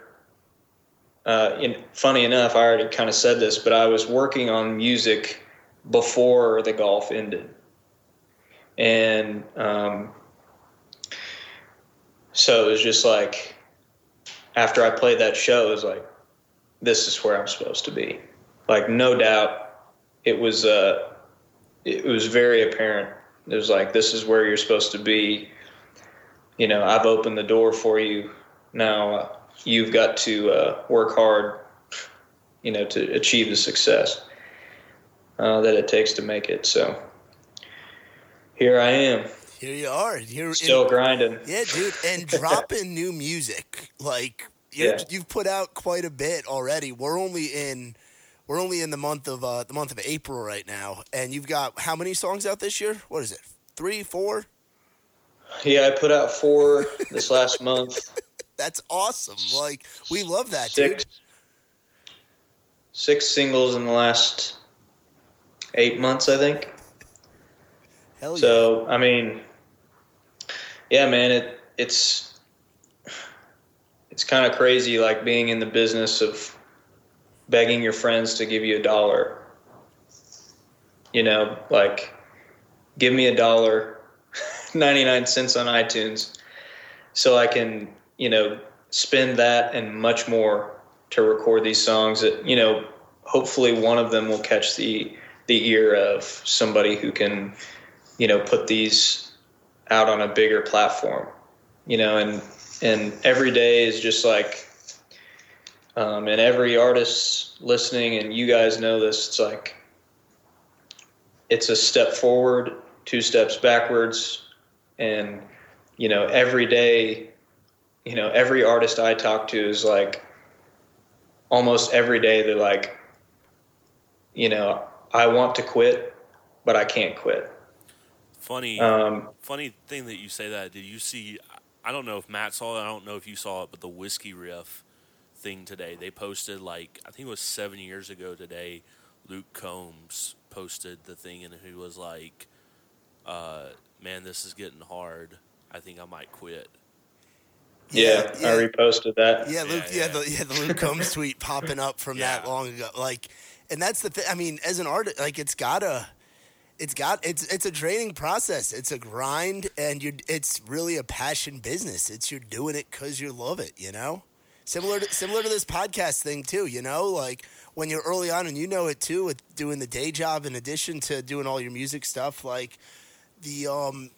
Speaker 3: uh, in, funny enough, I already kind of said this, but I was working on music before the golf ended. And um, so it was just like, after I played that show, it was like, this is where I'm supposed to be. Like, no doubt, it was, uh, it was very apparent. It was like, this is where you're supposed to be. You know, I've opened the door for you. Now uh, you've got to uh, work hard, you know, to achieve the success uh, that it takes to make it. So here I am,
Speaker 1: Here you are. Here
Speaker 3: still
Speaker 1: and-
Speaker 3: grinding.
Speaker 1: Yeah, dude, and dropping new music. Like
Speaker 3: Yeah.
Speaker 1: you've put out quite a bit already. We're only in we're only in the month of uh, the month of April right now, and you've got how many songs out this year? What is it? Three, four?
Speaker 3: Yeah, I put out four this last month.
Speaker 1: That's awesome. Like we love that,
Speaker 3: Six,
Speaker 1: dude.
Speaker 3: six singles in the last eight months, I think.
Speaker 1: Hell yeah.
Speaker 3: So I mean, yeah, man, it it's it's kind of crazy, like being in the business of begging your friends to give you a dollar. You know, like give me a dollar, ninety nine cents on iTunes, so I can you know spend that and much more to record these songs. That you know, hopefully one of them will catch the the ear of somebody who can you know put these out on a bigger platform you know and and every day is just like um, and every artist listening and you guys know this it's like it's a step forward two steps backwards and you know every day you know every artist i talk to is like almost every day they're like you know i want to quit but i can't quit
Speaker 2: Funny,
Speaker 3: um,
Speaker 2: funny thing that you say that. Did you see? I don't know if Matt saw it. I don't know if you saw it, but the whiskey riff thing today. They posted like I think it was seven years ago today. Luke Combs posted the thing, and he was like, uh, "Man, this is getting hard. I think I might quit."
Speaker 3: Yeah,
Speaker 1: yeah.
Speaker 3: I reposted that.
Speaker 1: Yeah, Luke. Yeah,
Speaker 2: Yeah, yeah.
Speaker 1: the yeah the Luke Combs tweet popping up from that long ago. Like, and that's the thing. I mean, as an artist, like it's gotta, it's got it's it's a draining process. It's a grind, and you it's really a passion business. It's you're doing it because you love it. You know, similar to similar to this podcast thing too. You know, like when you're early on, and you know it too, with doing the day job in addition to doing all your music stuff. Like the um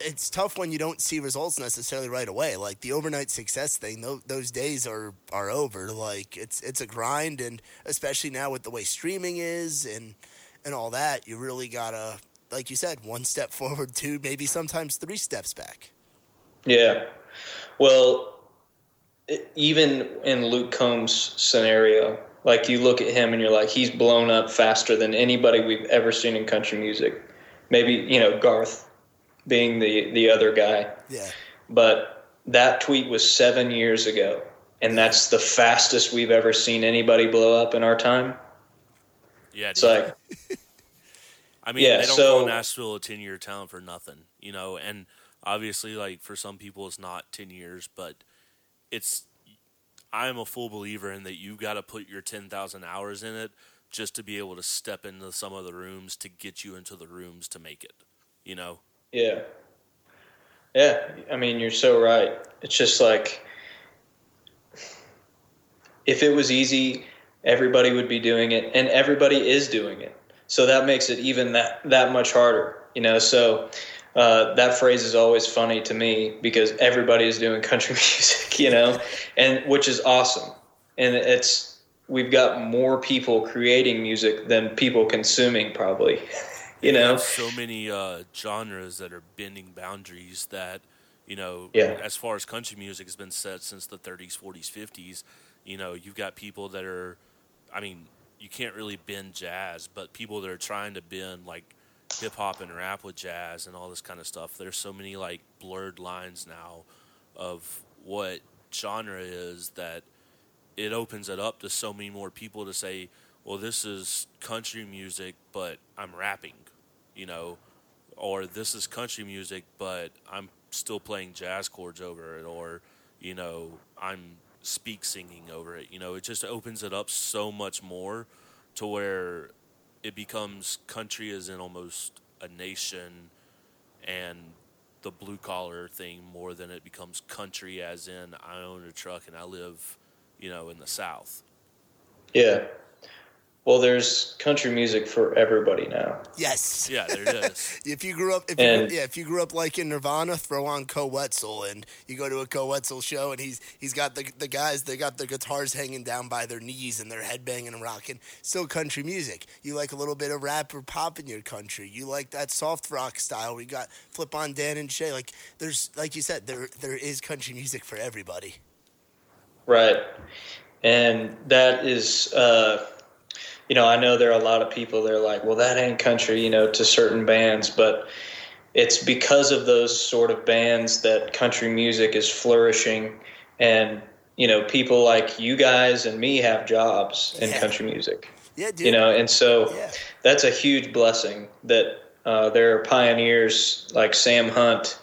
Speaker 1: it's tough when you don't see results necessarily right away. Like the overnight success thing, those days are are over. Like it's it's a grind, and especially now with the way streaming is and and all that, you really gotta, like you said, one step forward, two, maybe sometimes three steps back.
Speaker 3: Yeah. Well, even in Luke Combs' scenario, Like you look at him and you're like, he's blown up faster than anybody we've ever seen in country music. Maybe you know Garth being the the other guy.
Speaker 1: Yeah.
Speaker 3: But that tweet was seven years ago, and that's the fastest we've ever seen anybody blow up in our time.
Speaker 2: Yeah,
Speaker 3: It's
Speaker 2: dude.
Speaker 3: like,
Speaker 2: I mean,
Speaker 3: Yeah,
Speaker 2: they don't
Speaker 3: so-
Speaker 2: call Nashville a ten year town for nothing, you know. And obviously, like for some people, it's not ten years, but it's. I am a full believer in that you've got to put your ten thousand hours in it just to be able to step into some of the rooms to get you into the rooms to make it. You know.
Speaker 3: Yeah, yeah. I mean, you're so right. It's just like, if it was easy, everybody would be doing it, and everybody is doing it. So that makes it even that that much harder, you know. So uh, that phrase is always funny to me because everybody is doing country music, you know, and which is awesome. And it's we've got more people creating music than people consuming, probably, you know.
Speaker 2: There's so many uh, genres that are bending boundaries that you know
Speaker 3: Yeah.
Speaker 2: as far as country music has been set since the 30s 40s 50s you know you've got people that are i mean you can't really bend jazz but people that are trying to bend like hip hop and rap with jazz and all this kind of stuff there's so many like blurred lines now of what genre is that it opens it up to so many more people to say, well, this is country music, but I'm rapping, you know, or this is country music, but I'm still playing jazz chords over it, or, you know, I'm speak singing over it. You know, it just opens it up so much more to where it becomes country as in almost a nation and the blue collar thing more than it becomes country as in I own a truck and I live, you know, in the South.
Speaker 3: Yeah. Well, there's country music for everybody now.
Speaker 1: Yes.
Speaker 2: Yeah, there is.
Speaker 1: If you grew up, if
Speaker 3: And-
Speaker 1: you, yeah, if you grew up like in Nirvana, throw on Koe Wetzel, and you go to a Koe Wetzel show, and he's he's got the the guys, they got the guitars hanging down by their knees, and they're headbanging and rocking. Still country music. You like a little bit of rap or pop in your country. You like that soft rock style. We got Flip on Dan and Shay. Like there's, like you said, there there is country music for everybody.
Speaker 3: Right. And that is, uh, you know, I know there are a lot of people that are like, well, that ain't country, you know, to certain bands, but it's because of those sort of bands that country music is flourishing. And, you know, people like you guys and me have jobs in
Speaker 1: Yeah.
Speaker 3: country music,
Speaker 1: Yeah, dude.
Speaker 3: you know, and so
Speaker 1: Yeah.
Speaker 3: that's a huge blessing that uh, there are pioneers like Sam Hunt,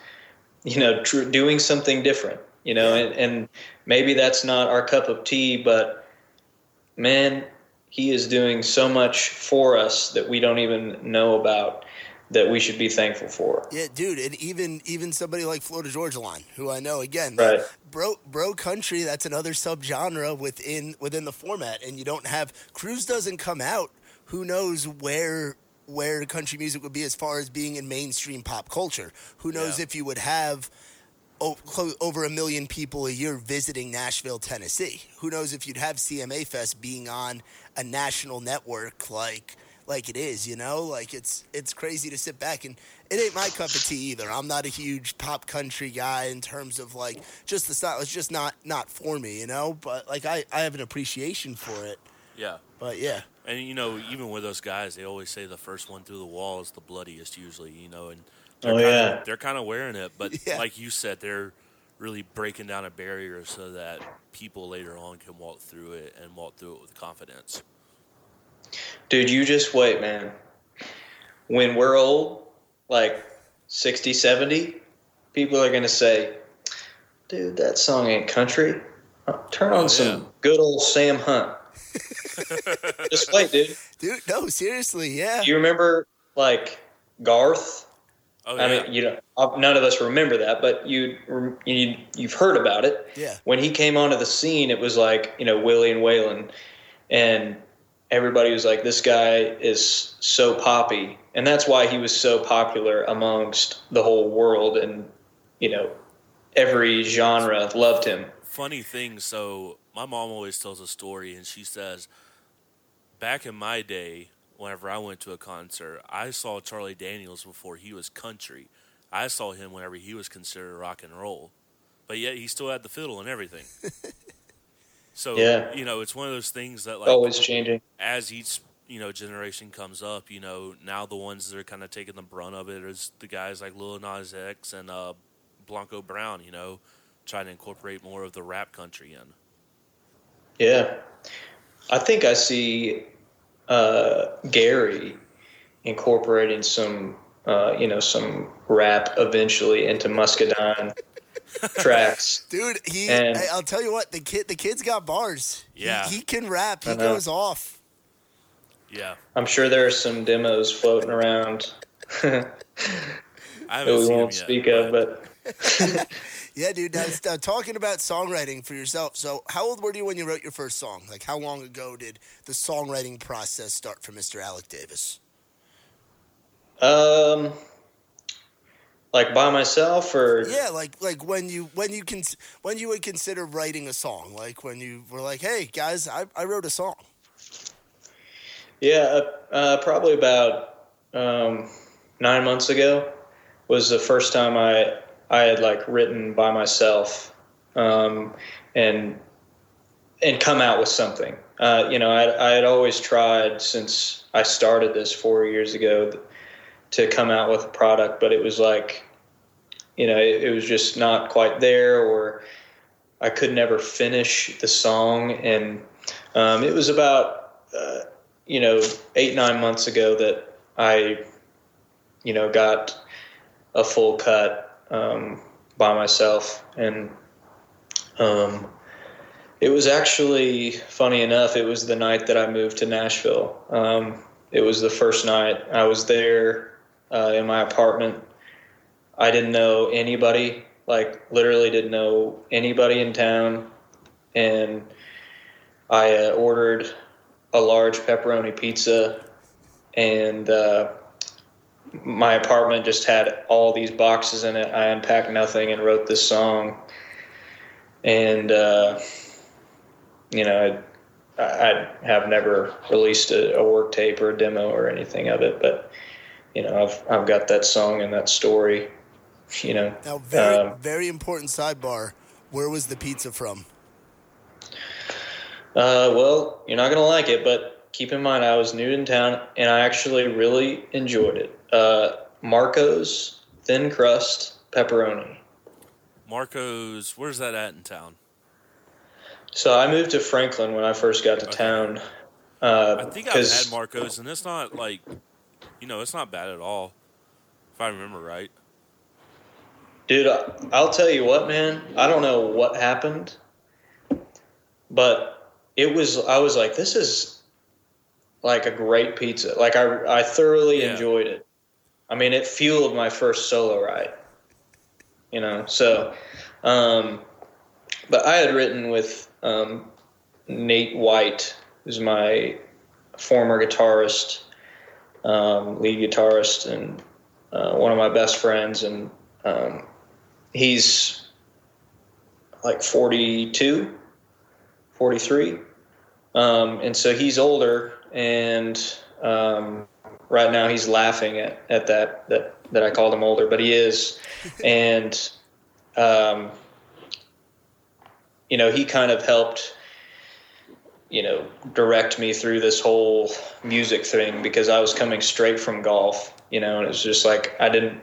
Speaker 3: you know, tr- doing something different, you know, and, and maybe that's not our cup of tea, but man, he is doing so much for us that we don't even know about that we should be thankful for.
Speaker 1: Yeah, dude, and even even somebody like Florida Georgia Line, who I know again,
Speaker 3: Right.
Speaker 1: bro, bro country. That's another subgenre within within the format, and you don't have Cruise doesn't come out. Who knows where where country music would be as far as being in mainstream pop culture? Who knows
Speaker 2: Yeah.
Speaker 1: if you would have oh, over a million people a year visiting Nashville, Tennessee? Who knows if you'd have CMA Fest being on a national network like like it is, you know? Like it's it's crazy to sit back and it ain't my cup of tea either. I'm not a huge pop country guy in terms of like just the style. It's just not not for me, you know? But like I I have an appreciation for it.
Speaker 2: Yeah.
Speaker 1: But yeah.
Speaker 2: And you know, even with those guys, they always say the first one through the wall is the bloodiest usually, you know, and oh, they're
Speaker 3: Oh,
Speaker 2: kinda,
Speaker 3: yeah.
Speaker 2: they're kind of wearing it, but
Speaker 1: Yeah.
Speaker 2: like you said, they're really breaking down a barrier so that people later on can walk through it and walk through it with confidence.
Speaker 3: Dude, you just wait, man. When we're old, like 60, 70, people are going to say, dude, that song ain't country. Uh, Turn on
Speaker 2: Oh,
Speaker 3: some
Speaker 2: yeah.
Speaker 3: good old Sam Hunt. just wait, dude.
Speaker 1: Dude, no, seriously, yeah.
Speaker 3: Do you remember, like, Garth?
Speaker 2: Oh
Speaker 3: I mean, you know, none of us remember that, but you, you you've heard about it.
Speaker 1: Yeah.
Speaker 3: When he came onto the scene, it was like you know Willie and Waylon, and everybody was like, "This guy is so poppy," and that's why he was so popular amongst the whole world, and you know, every genre loved him.
Speaker 2: funny thing. So my mom always tells a story, and she says, back in my day, whenever I went to a concert, I saw Charlie Daniels before he was country. I saw him whenever he was considered rock and roll, but yet he still had the fiddle and everything. So
Speaker 3: Yeah.
Speaker 2: you know, it's one of those things that like
Speaker 3: Always changing.
Speaker 2: as each you know generation comes up, you know, now the ones that are kind of taking the brunt of it is the guys like Lil Nas X and uh, Blanco Brown. You know, trying to incorporate more of the rap country in.
Speaker 3: Yeah, I think I see uh, Gary incorporating some, uh, you know, some rap eventually into Muscadine tracks.
Speaker 1: Dude, he.
Speaker 3: And-
Speaker 1: I- I'll tell you what, the kid, the kid's got bars.
Speaker 2: Yeah.
Speaker 1: he, can rap. He
Speaker 3: I know.
Speaker 1: goes off.
Speaker 2: Yeah,
Speaker 3: I'm sure there are some demos floating around that
Speaker 2: I haven't
Speaker 3: we
Speaker 2: seen
Speaker 3: won't
Speaker 2: him yet,
Speaker 3: speak of, but
Speaker 1: Yeah, dude. Now, uh, talking about songwriting for yourself. So, how old were you when you wrote your first song? Like, how long ago did the songwriting process start for Mr. Alec Davis?
Speaker 3: um, like by myself or
Speaker 1: Yeah, like like when you when you can when you would consider writing a song, like when you were like, "Hey guys, I, I wrote a song."
Speaker 3: Yeah, uh, uh, probably about um, nine months ago was the first time I I had like written by myself um, and and come out with something. Uh, you know, I, I had always tried since I started this four years ago to come out with a product, but it was like, you know, it, it was just not quite there, or I could never finish the song, and um, it was about. Uh, you know, eight, nine months ago that I, you know, got a full cut um, by myself. And um, it was actually, funny enough, it was the night that I moved to Nashville. Um, it was the first night I was there uh, in my apartment. I didn't know anybody, like, literally didn't know anybody in town. And I uh, ordered a large pepperoni pizza, and uh, my apartment just had all these boxes in it. I unpacked nothing and wrote this song, and uh, you know, I, I have never released a, a work tape or a demo or anything of it, but you know, I've I've got that song and that story. You know,
Speaker 1: Now, very
Speaker 3: um,
Speaker 1: very important sidebar. Where was the pizza from?
Speaker 3: Uh, well, you're not gonna like it, but keep in mind I was new in town and I actually really enjoyed it. Uh, Marco's thin crust pepperoni.
Speaker 2: Marco's. Where's that at in town?
Speaker 3: So I moved to Franklin when I first got to
Speaker 2: Okay.
Speaker 3: town. Uh,
Speaker 2: I think I've
Speaker 3: 'cause-
Speaker 2: had Marco's, and it's not like, you know, it's not bad at all, if I remember right.
Speaker 3: Dude, I'll tell you what, man. I don't know what happened, but it was. I was like, this is like a great pizza. Like I, I thoroughly
Speaker 2: Yeah.
Speaker 3: enjoyed it. I mean, it fueled my first solo ride. You know, so. Um, but I had written with um, Nate White, who's my former guitarist, um, lead guitarist, and uh, one of my best friends, and um, he's like 42, 43. Um, and so he's older, and um, right now he's laughing at, at that, that, that I called him older, but he is. and, um, you know, he kind of helped, you know, direct me through this whole music thing because I was coming straight from golf, you know, and it was just like I didn't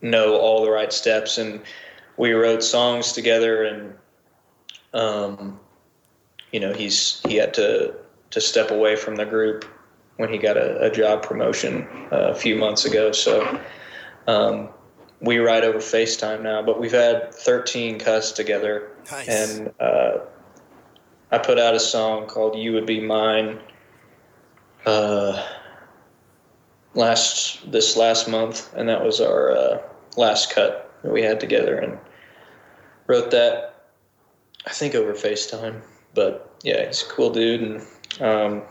Speaker 3: know all the right steps and we wrote songs together and um you know he's he had to to step away from the group when he got a, a job promotion uh, a few months ago so um we ride over FaceTime now but we've had 13 cuts together
Speaker 1: Nice.
Speaker 3: and uh I put out a song called You Would Be Mine uh last this last month, and that was our uh, last cut that we had together, and wrote that I think over FaceTime. But yeah, he's a cool dude, and um,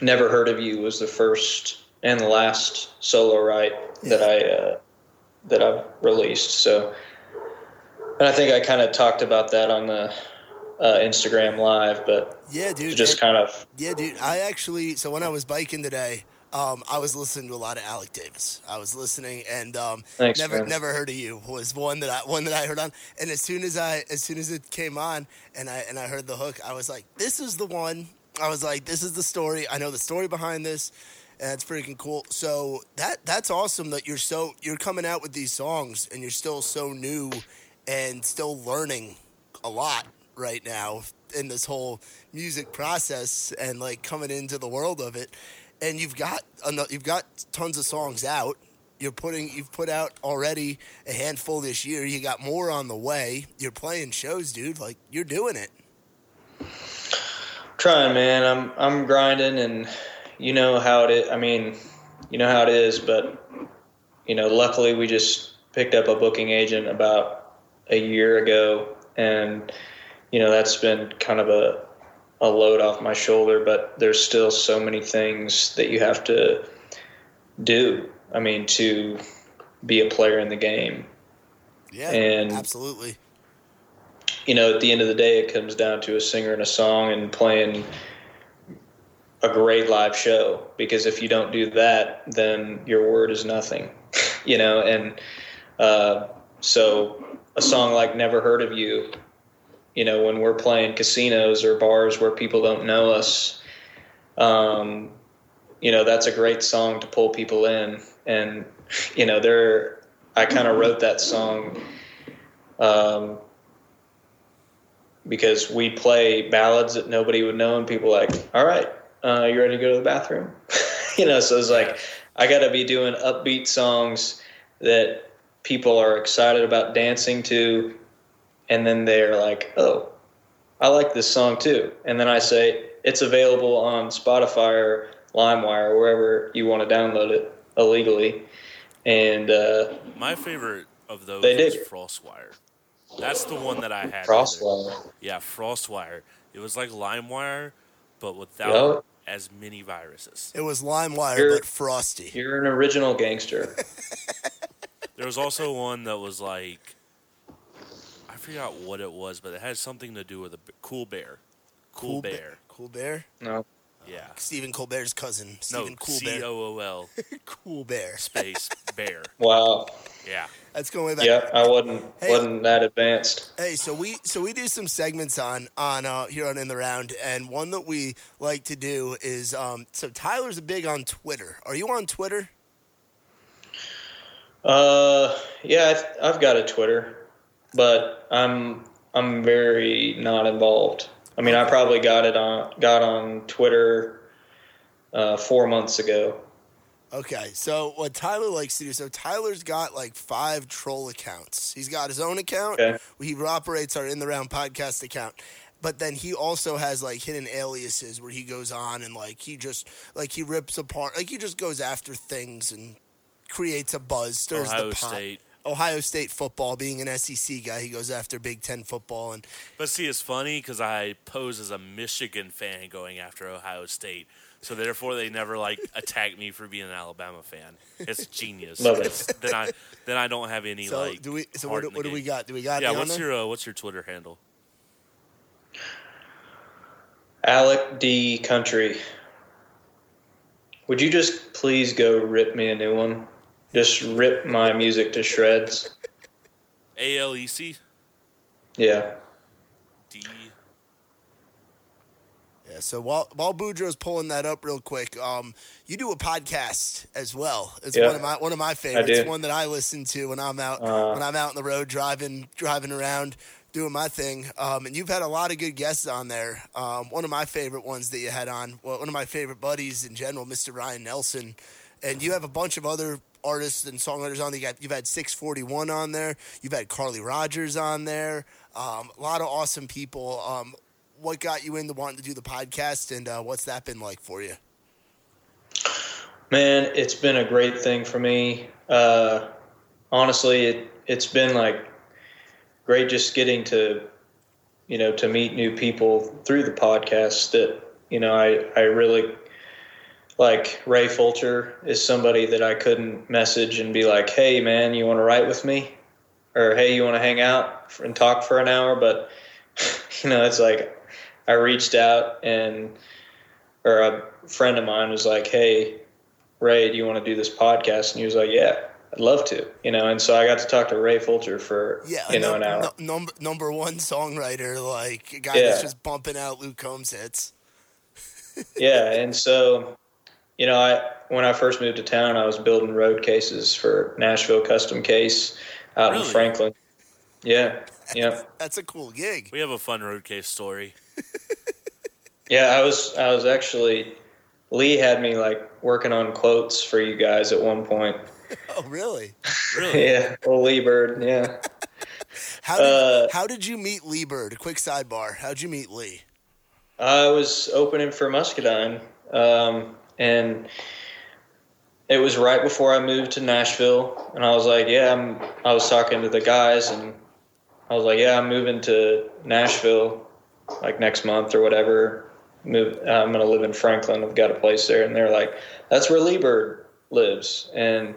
Speaker 3: Never Heard of You was the first and the last solo write that I uh, that I've released. So, and I think I kind of talked about that on the uh, Instagram live, but
Speaker 1: Yeah, dude.
Speaker 3: just kind of
Speaker 1: Yeah, dude. I actually so when I was biking today, um, I was listening to a lot of Alec Davis. I was listening, and um,
Speaker 3: Thanks,
Speaker 1: never
Speaker 3: man.
Speaker 1: never heard of you was one that I one that I heard on. And as soon as I as soon as it came on, and I and I heard the hook, I was like, this is the one. I was like, this is the story. I know the story behind this. And it's freaking cool. So that that's awesome that you're so you're coming out with these songs and you're still so new and still learning a lot right now in this whole music process and like coming into the world of it. And you've got you've got tons of songs out. You're putting you've put out already a handful this year. You got more on the way. You're playing shows, dude. Like you're doing it.
Speaker 3: Trying, man. I'm I'm grinding, and you know how it is. I mean, you know how it is, but you know, luckily we just picked up a booking agent about a year ago, and you know that's been kind of a a load off my shoulder. But there's still so many things that you have to do. I mean, to be a player in the game.
Speaker 1: Yeah,
Speaker 3: And-
Speaker 1: absolutely.
Speaker 3: You know, at the end of the day, it comes down to a singer and a song and playing a great live show. Because if you don't do that, then your word is nothing, you know. And uh, so, a song like "Never Heard of You," you know, when we're playing casinos or bars where people don't know us, um, you know, that's a great song to pull people in. And you know, there, I kind of wrote that song. Um, because we play ballads that nobody would know, and people are like, all right, uh, you ready to go to the bathroom? you know, so it's like I got to be doing upbeat songs that people are excited about dancing to, and then they're like, oh, I like this song too, and then I say it's available on Spotify or LimeWire or wherever you want to download it illegally, and uh,
Speaker 2: My favorite of those
Speaker 3: They
Speaker 2: is. Frostwire. That's the one that I had.
Speaker 3: Frostwire.
Speaker 2: Yeah, Frostwire. It was like LimeWire, but without
Speaker 3: Yup.
Speaker 2: as many viruses.
Speaker 1: It was LimeWire,
Speaker 3: You're-
Speaker 1: but frosty.
Speaker 3: You're an original gangster.
Speaker 2: There was also one that was like, I forgot what it was, but it had something to do with a cool bear. Cool,
Speaker 1: Ba-
Speaker 2: bear.
Speaker 1: Cool Bear.
Speaker 3: No.
Speaker 2: Yeah.
Speaker 1: Stephen Colbert's cousin.
Speaker 2: No,
Speaker 1: Stephen Cool Bear.
Speaker 2: O O L
Speaker 1: Cool Bear.
Speaker 2: space bear.
Speaker 3: Wow.
Speaker 2: Yeah.
Speaker 1: That's going way back.
Speaker 3: Yeah, I wasn't
Speaker 1: Hey.
Speaker 3: wasn't that advanced.
Speaker 1: Hey, so we so we do some segments on on uh, here on in the round, and one that we like to do is um, so Tyler's a big on Twitter. Are you on Twitter?
Speaker 3: Uh, yeah, I've, I've got a Twitter, but I'm I'm very not involved. I mean, I probably got it on got on Twitter uh, four months ago.
Speaker 1: Okay, so what Tyler likes to do, so Tyler's got like five troll accounts. He's got his own account.
Speaker 3: Okay.
Speaker 1: He operates our In the Round podcast account. But then he also has like hidden aliases where he goes on and like he just like he rips apart like he just goes after things and creates a buzz, stirs
Speaker 2: Ohio
Speaker 1: the pot.
Speaker 2: State.
Speaker 1: Ohio State football, being an SEC guy, he goes after Big Ten football and
Speaker 2: But see, it's funny because I pose as a Michigan fan going after Ohio State, so therefore they never like attack me for being an Alabama fan. It's genius.
Speaker 3: Love it.
Speaker 2: 'cause Then I then I don't have any
Speaker 1: so
Speaker 2: like.
Speaker 1: do we so what, do- what do we got? Do we got
Speaker 2: Yeah, what's your uh, what's your Twitter handle?
Speaker 3: Alec D Country. Would you just please go rip me a new one? Just rip my music to shreds.
Speaker 2: A L E C
Speaker 3: Yeah.
Speaker 2: D.
Speaker 1: Yeah, so while while Boudreaux's pulling that up real quick, um, you do a podcast as well. It's
Speaker 3: Yeah.
Speaker 1: one of my one of my favorites. One that I listen to when I'm out
Speaker 3: Uh.
Speaker 1: when I'm out on the road driving driving around doing my thing. Um, and you've had a lot of good guests on there. Um, one of my favorite ones that you had on, well, one of my favorite buddies in general, Mr. Ryan Nelson. And you have a bunch of other artists and songwriters on. there. You got, you've had 641 on there. You've had Carly Rogers on there. Um, a lot of awesome people. Um, what got you into wanting to do the podcast, and uh, what's that been like for you?
Speaker 3: Man, it's been a great thing for me. Uh, honestly, it it's been like great just getting to you know to meet new people through the podcast. That you know, I I really like Ray Fulcher is somebody that I couldn't message and be like, hey man, you want to write with me, or hey, you want to hang out and talk for an hour, but you know, it's like I reached out and or a friend of mine was like, hey Ray, do you want to do this podcast? And he was like, yeah, I'd love to, you know. And so I got to talk to Ray Fulcher for
Speaker 1: Yeah,
Speaker 3: you know
Speaker 1: num-
Speaker 3: an hour.
Speaker 1: nu- number number one songwriter, like a guy
Speaker 3: Yeah.
Speaker 1: that's just bumping out Luke Combs hits.
Speaker 3: yeah, and so you know, I when I first moved to town, I was building road cases for Nashville Custom Case out in Franklin. Yeah, yeah,
Speaker 1: That's a cool gig.
Speaker 2: We have a fun road case story.
Speaker 3: Yeah. I was I was actually Lee had me like working on quotes for you guys at one point.
Speaker 1: Oh, really?
Speaker 2: Really?
Speaker 3: Yeah, well, Lee Bird. Yeah.
Speaker 1: How did,
Speaker 3: Uh,
Speaker 1: how did you meet Lee Bird? A quick sidebar. How'd you meet Lee?
Speaker 3: I was opening for Muscadine, um, and it was right before I moved to Nashville. And I was like, "Yeah," I'm. I was talking to the guys, and I was like, "Yeah, I'm moving to Nashville, like next month or whatever. Move. I'm gonna live in Franklin. I've got a place there." And they're like, "That's where Lee Bird lives." And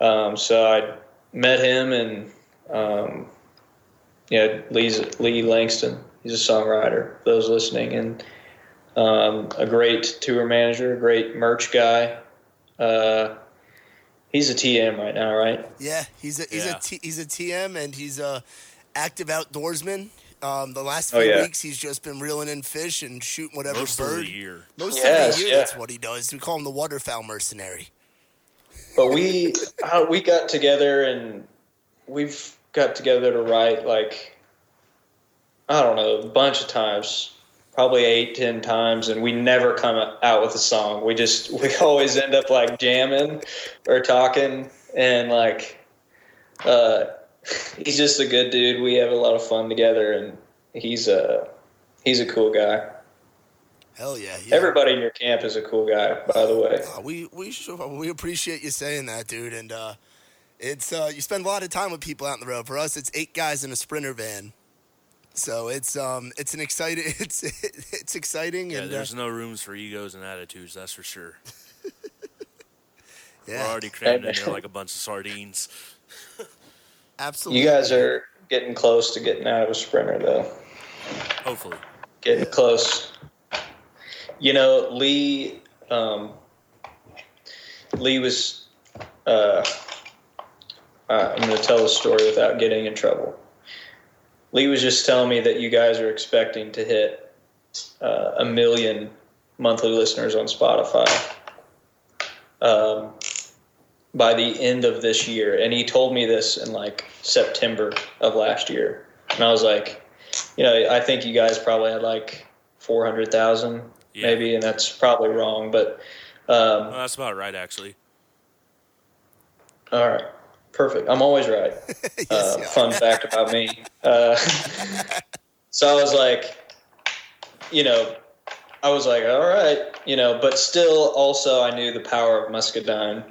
Speaker 3: um, so I met him, and um, yeah, Lee's Lee Langston. He's a songwriter. Those listening, and um, a great tour manager, a great merch guy. Uh, he's a TM right now, right?
Speaker 1: Yeah, he's a he's
Speaker 2: Yeah.
Speaker 1: a T, he's a TM and he's a active outdoorsman. Um, the last few
Speaker 3: Oh, yeah.
Speaker 1: weeks, he's just been reeling in fish and shooting whatever
Speaker 2: Most
Speaker 1: bird.
Speaker 2: of the year.
Speaker 1: Most
Speaker 3: Yes,
Speaker 1: of the year,
Speaker 3: yeah.
Speaker 1: that's what he does. We call him the waterfowl mercenary.
Speaker 3: But we uh, we got together and we've got together to write like I don't know a bunch of times, probably eight ten times, and we never come out with a song. We just we always end up like jamming or talking and like uh, he's just a good dude. We have a lot of fun together, and he's a he's a cool guy.
Speaker 1: Hell yeah! yeah.
Speaker 3: Everybody in your camp is a cool guy, by the way.
Speaker 1: Uh, we we sure, we appreciate you saying that, dude. And uh, it's uh, you spend a lot of time with people out on the road. For us, it's eight guys in a sprinter van, so it's um it's an exciting it's it's exciting
Speaker 2: Yeah,
Speaker 1: and uh,
Speaker 2: there's no rooms for egos and attitudes, that's for sure. We're already crammed in there like a bunch of sardines.
Speaker 1: absolutely.
Speaker 3: You guys are getting close to getting out of a sprinter, though.
Speaker 2: Hopefully.
Speaker 3: Getting close. You know, Lee. Um, Lee was. Uh, uh, I'm going to tell the story without getting in trouble. Lee was just telling me that you guys are expecting to hit uh, a million monthly listeners on Spotify um, by the end of this year, and he told me this in like September of last year, and I was like, you know, I think you guys probably had like four hundred thousand,
Speaker 2: Yeah.
Speaker 3: maybe, and that's probably wrong, but um,
Speaker 2: Well, that's about right, actually.
Speaker 3: all right, perfect. I'm always right.
Speaker 1: Yes,
Speaker 3: uh, fun fact about me. Uh, so I was like, you know, I was like, all right, you know, but still, also, I knew the power of Muscadine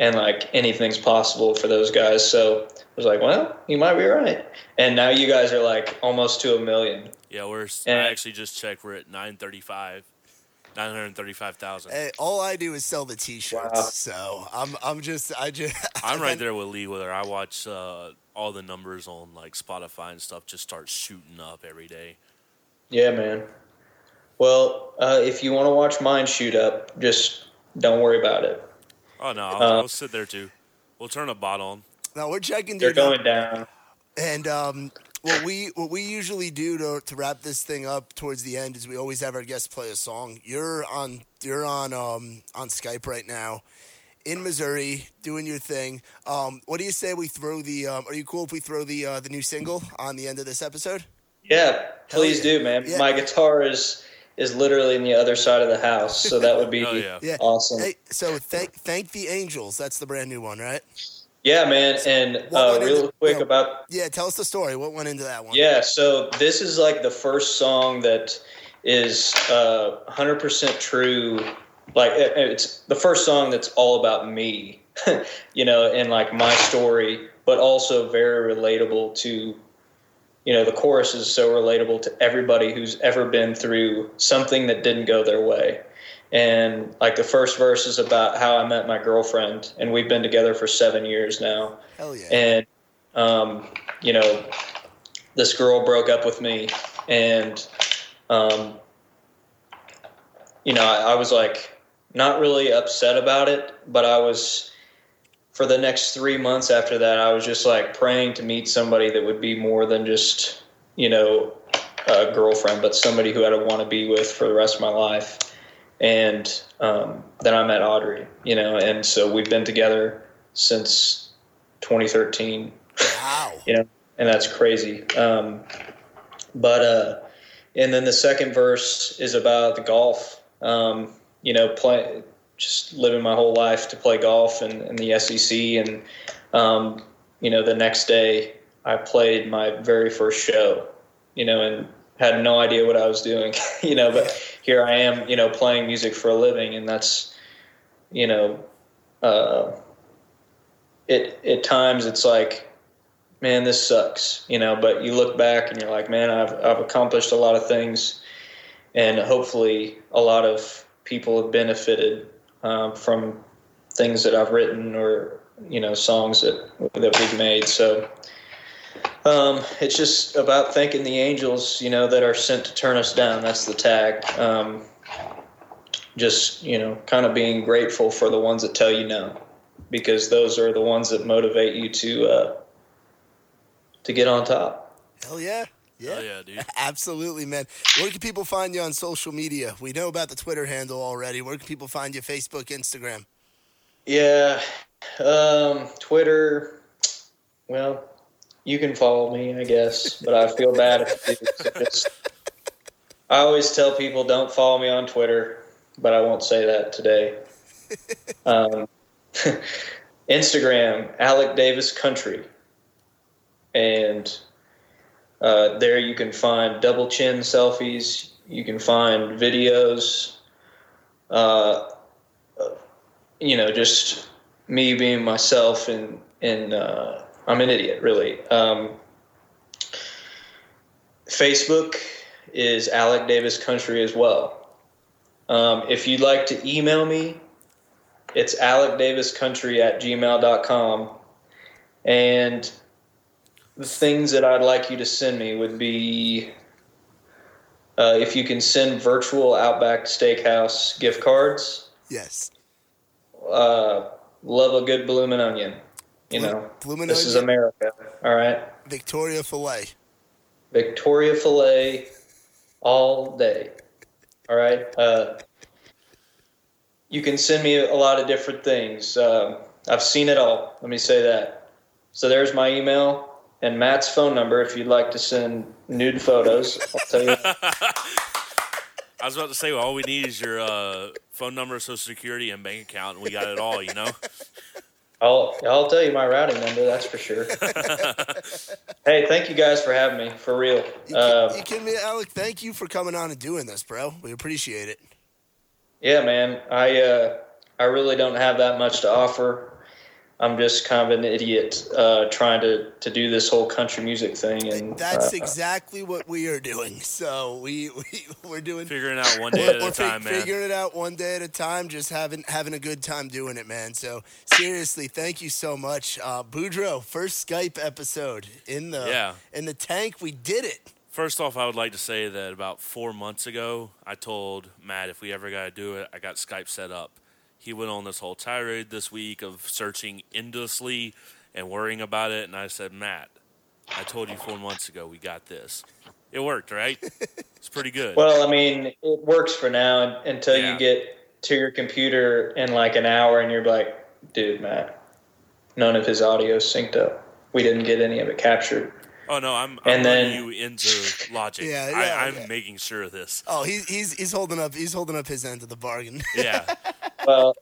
Speaker 3: and like anything's possible for those guys. So I was like, well, you might be right. And now you guys are like almost to a million.
Speaker 2: Yeah, we're.
Speaker 3: And-
Speaker 2: I actually just checked. We're at 935, 935,000.
Speaker 1: Hey, all I do is sell the T-shirts,
Speaker 3: Wow.
Speaker 1: so I'm I'm just I just
Speaker 2: I'm right there with Lee Willer. I watch uh, all the numbers on like Spotify and stuff just start shooting up every day.
Speaker 3: Yeah, man. Well, uh, if you want to watch mine shoot up, just don't worry about it.
Speaker 2: Oh no, I'll,
Speaker 3: Uh,
Speaker 2: I'll sit there too. We'll turn a bot on.
Speaker 1: Now we're checking,
Speaker 3: They're
Speaker 1: dude.
Speaker 3: going down.
Speaker 1: And um, what we what we usually do to to wrap this thing up towards the end is we always have our guests play a song. You're on you're on um on Skype right now in Missouri doing your thing. Um, what do you say we throw the? Um, are you cool if we throw the uh, the new single on the end of this episode?
Speaker 3: Yeah, please
Speaker 1: yeah.
Speaker 3: do, man.
Speaker 1: Yeah.
Speaker 3: My guitar is is literally in the other side of the house, so that would be
Speaker 2: Oh, yeah.
Speaker 1: Yeah.
Speaker 3: awesome.
Speaker 1: Hey, so thank thank the angels. That's the brand new one, right?
Speaker 3: Yeah, man. And uh, real
Speaker 1: into-
Speaker 3: quick
Speaker 1: yeah.
Speaker 3: about
Speaker 1: Yeah. Tell us the story. What went into that one?
Speaker 3: yeah. So this is like the first song that is uh, 100% true. Like it's the first song that's all about me, you know, and like my story, but also very relatable to. You know, the chorus is so relatable to everybody who's ever been through something that didn't go their way. And like the first verse is about how I met my girlfriend, and we've been together for seven years now.
Speaker 1: Hell yeah.
Speaker 3: and um, you know this girl broke up with me and um, you know I, I was like not really upset about it, but I was for the next three months after that, I was just like praying to meet somebody that would be more than just, you know, a girlfriend, but somebody who I'd want to be with for the rest of my life. And um, then I met Audrey, you know, and so we've been together since 2013.
Speaker 1: Wow.
Speaker 3: you know, and that's crazy. Um, but uh, and then the second verse is about the golf. Um, you know, play just living my whole life to play golf and, and the SEC, and um, you know, the next day I played my very first show. You know, and had no idea what I was doing. you know, but here I am. You know, playing music for a living, and that's you know, uh, it at times it's like man, this sucks, you know, but you look back and you're like, man, I've, I've accomplished a lot of things and hopefully a lot of people have benefited um, from things that I've written or, you know, songs that, that we've made. So um, it's just about thanking the angels, you know, that are sent to turn us down. That's the tag. Um, just, you know, kind of being grateful for the ones that tell you no, because those are the ones that motivate you to, uh, to get on top.
Speaker 1: Hell yeah. Yeah.
Speaker 2: Hell yeah, dude.
Speaker 1: Absolutely, man. Where can people find you on social media? We know about the Twitter handle already. Where can people find you? Facebook, Instagram?
Speaker 3: Yeah. Um, Twitter. Well, you can follow me, I guess, but I feel bad if you do. Just, I always tell people don't follow me on Twitter, but I won't say that today. Um, Instagram, Alec Davis Country and uh, there you can find double chin selfies. You can find videos. Uh, you know, just me being myself, and and uh, I'm an idiot, really. Um, Facebook is Alec Davis Country as well. Um, if you'd like to email me, it's alecdaviscountry at gmail.com. And the things that I'd like you to send me would be uh, if you can send virtual Outback Steakhouse gift cards.
Speaker 1: Yes.
Speaker 3: Uh, love a good bloomin' onion. You know,
Speaker 1: bloomin'
Speaker 3: this is. America. All right,
Speaker 1: Victoria Filet.
Speaker 3: Victoria filet all day. All right. Uh, you can send me a lot of different things. Um, I've seen it all. Let me say that. So there's my email and Matt's phone number if you'd like to send nude photos. I'll tell you.
Speaker 2: I was about to say, well, all we need is your uh, phone number, social security, and bank account, and we got it all. You know.
Speaker 3: I'll I'll tell you my routing number. That's for sure. hey, thank you guys for having me. For real.
Speaker 1: You,
Speaker 3: Uh,
Speaker 1: you kidding me, Alec? Thank you for coming on and doing this, bro. We appreciate it.
Speaker 3: yeah, man. I uh, I really don't have that much to offer. I'm just kind of an idiot uh, trying to, to do this whole country music thing, and
Speaker 1: That's
Speaker 3: uh,
Speaker 1: exactly what we are doing. So we, we we're doing
Speaker 2: Figuring out one day at
Speaker 1: we're
Speaker 2: a
Speaker 1: fi-
Speaker 2: time, man.
Speaker 1: figuring it out one day at a time. Just having having a good time doing it, man. So seriously, thank you so much, uh, Boudreaux. First Skype episode in the
Speaker 2: Yeah.
Speaker 1: in the tank. We did it.
Speaker 2: First off, I would like to say that about four months ago, I told Matt if we ever got to do it, I got Skype set up. He went on this whole tirade this week of searching endlessly and worrying about it, and I said, Matt, I told you four months ago we got this. It worked, right? It's pretty good.
Speaker 3: Well, I mean, it works for now until
Speaker 2: Yeah.
Speaker 3: you get to your computer in like an hour, and you're like, dude, Matt, none of his audio synced up. We didn't get any of it captured.
Speaker 2: oh no, I'm, I'm
Speaker 3: and then-
Speaker 2: running you into logic.
Speaker 1: Yeah,
Speaker 2: I,
Speaker 1: yeah,
Speaker 2: I'm
Speaker 1: yeah.
Speaker 2: making sure of this.
Speaker 1: Oh, he's he's he's holding up he's holding up his end of the bargain.
Speaker 2: Yeah,
Speaker 3: Well,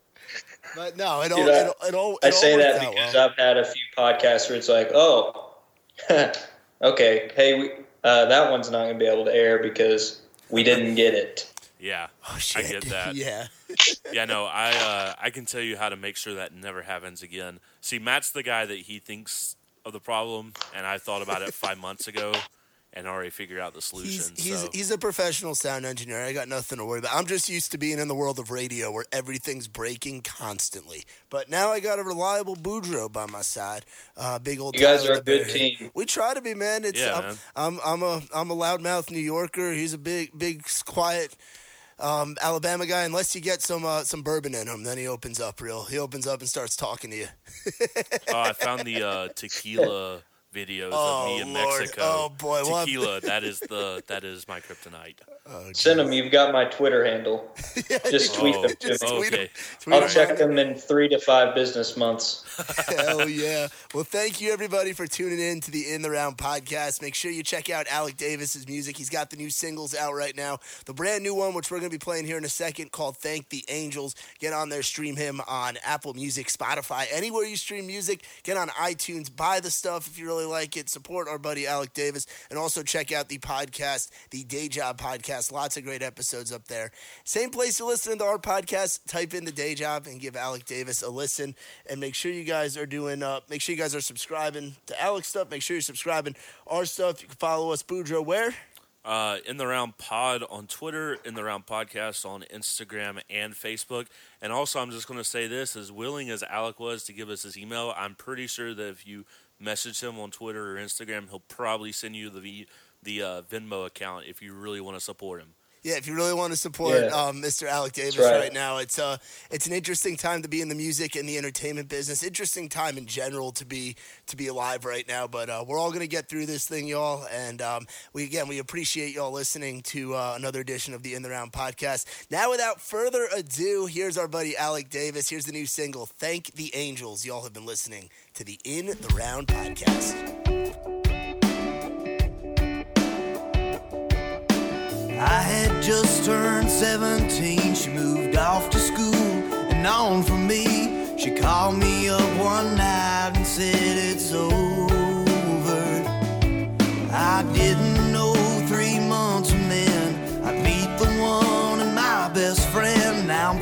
Speaker 1: but no, it all
Speaker 3: Dude, I-
Speaker 1: it, all- it all it
Speaker 3: I
Speaker 1: all
Speaker 3: say that because
Speaker 1: well.
Speaker 3: I've had a few podcasts where it's like, oh, okay, hey, we, uh, that one's not going to be able to air because we didn't get it.
Speaker 2: yeah.
Speaker 1: Oh,
Speaker 2: I get that.
Speaker 1: yeah.
Speaker 2: Yeah, no, I uh, I can tell you how to make sure that never happens again. See, Matt's the guy that he thinks of the problem, and I thought about it five months ago and already figured out the solution.
Speaker 1: he's
Speaker 2: so
Speaker 1: he's a professional sound engineer. I got nothing to worry about. I'm just used to being in the world of radio where everything's breaking constantly. But now I got a reliable Boudreaux by my side. Uh, big old.
Speaker 3: You guys are a good
Speaker 1: the Bear.
Speaker 3: team.
Speaker 1: We try to be, man. It's
Speaker 2: Yeah,
Speaker 1: I'm,
Speaker 2: man.
Speaker 1: I'm I'm a I'm a loudmouth New Yorker. He's a big big quiet um, Alabama guy, unless you get some uh, some bourbon in him, then he opens up real. He opens up and starts talking to you.
Speaker 2: oh, I found the uh, tequila videos
Speaker 1: Oh,
Speaker 2: of me oh, in
Speaker 1: Lord.
Speaker 2: Mexico.
Speaker 1: Oh, boy.
Speaker 2: Tequila. that is the that is my kryptonite.
Speaker 3: Oh, Send them. You've got my Twitter handle. Just tweet
Speaker 2: Oh,
Speaker 3: them. to
Speaker 1: Just
Speaker 3: me.
Speaker 1: tweet him.
Speaker 2: okay.
Speaker 1: Tweet
Speaker 3: I'll
Speaker 1: him
Speaker 3: check
Speaker 1: out.
Speaker 3: them in three to five business months.
Speaker 1: Hell yeah. Well, thank you everybody for tuning in to the In the Round podcast. Make sure you check out Alec Davis's music. He's got the new singles out right now. The brand new one, which we're going to be playing here in a second, called Thank the Angels. Get on there, stream him on Apple Music, Spotify, anywhere you stream music. Get on iTunes, buy the stuff if you really like it. Support our buddy Alec Davis. And also check out the podcast, the Day Job podcast. Lots of great episodes up there. Same place to listen to our podcast. Type in the Day Job and give Alec Davis a listen. And make sure you guys are doing. Uh, make sure you guys are subscribing to Alec's stuff. Make sure you're subscribing our stuff. You can follow us, Boudreaux. Where?
Speaker 2: Uh, in the round pod on Twitter, in the round podcast on Instagram and Facebook. And also, I'm just going to say this: as willing as Alec was to give us his email, I'm pretty sure that if you message him on Twitter or Instagram, he'll probably send you the the uh, Venmo account if you really want to support him.
Speaker 1: Yeah, if you really want to support
Speaker 3: Yeah.
Speaker 1: um, Mr. Alec Davis
Speaker 3: right.
Speaker 1: right. now, it's uh, it's an interesting time to be in the music and the entertainment business. Interesting time in general to be to be alive right now. But uh, we're all gonna get through this thing, y'all. And um, we again, we appreciate y'all listening to uh, another edition of the In the Round podcast. Now, without further ado, here's our buddy Alec Davis. Here's the new single, "Thank the Angels." Y'all have been listening to the In the Round podcast.
Speaker 4: I had just turned 17. She moved off to school and on from me. She called me up one night and said it's over. I didn't know three months and then I'd meet the one and my best friend. Now I'm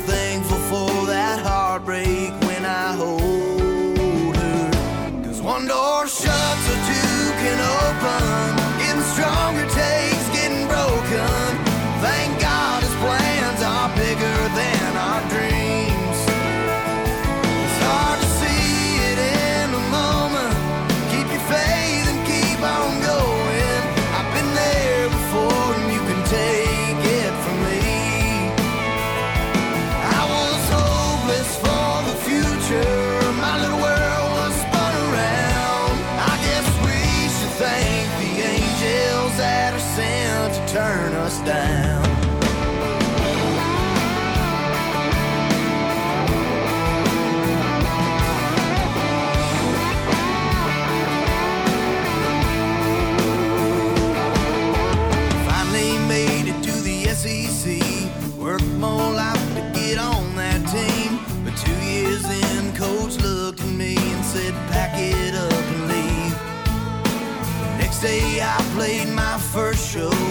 Speaker 4: I'm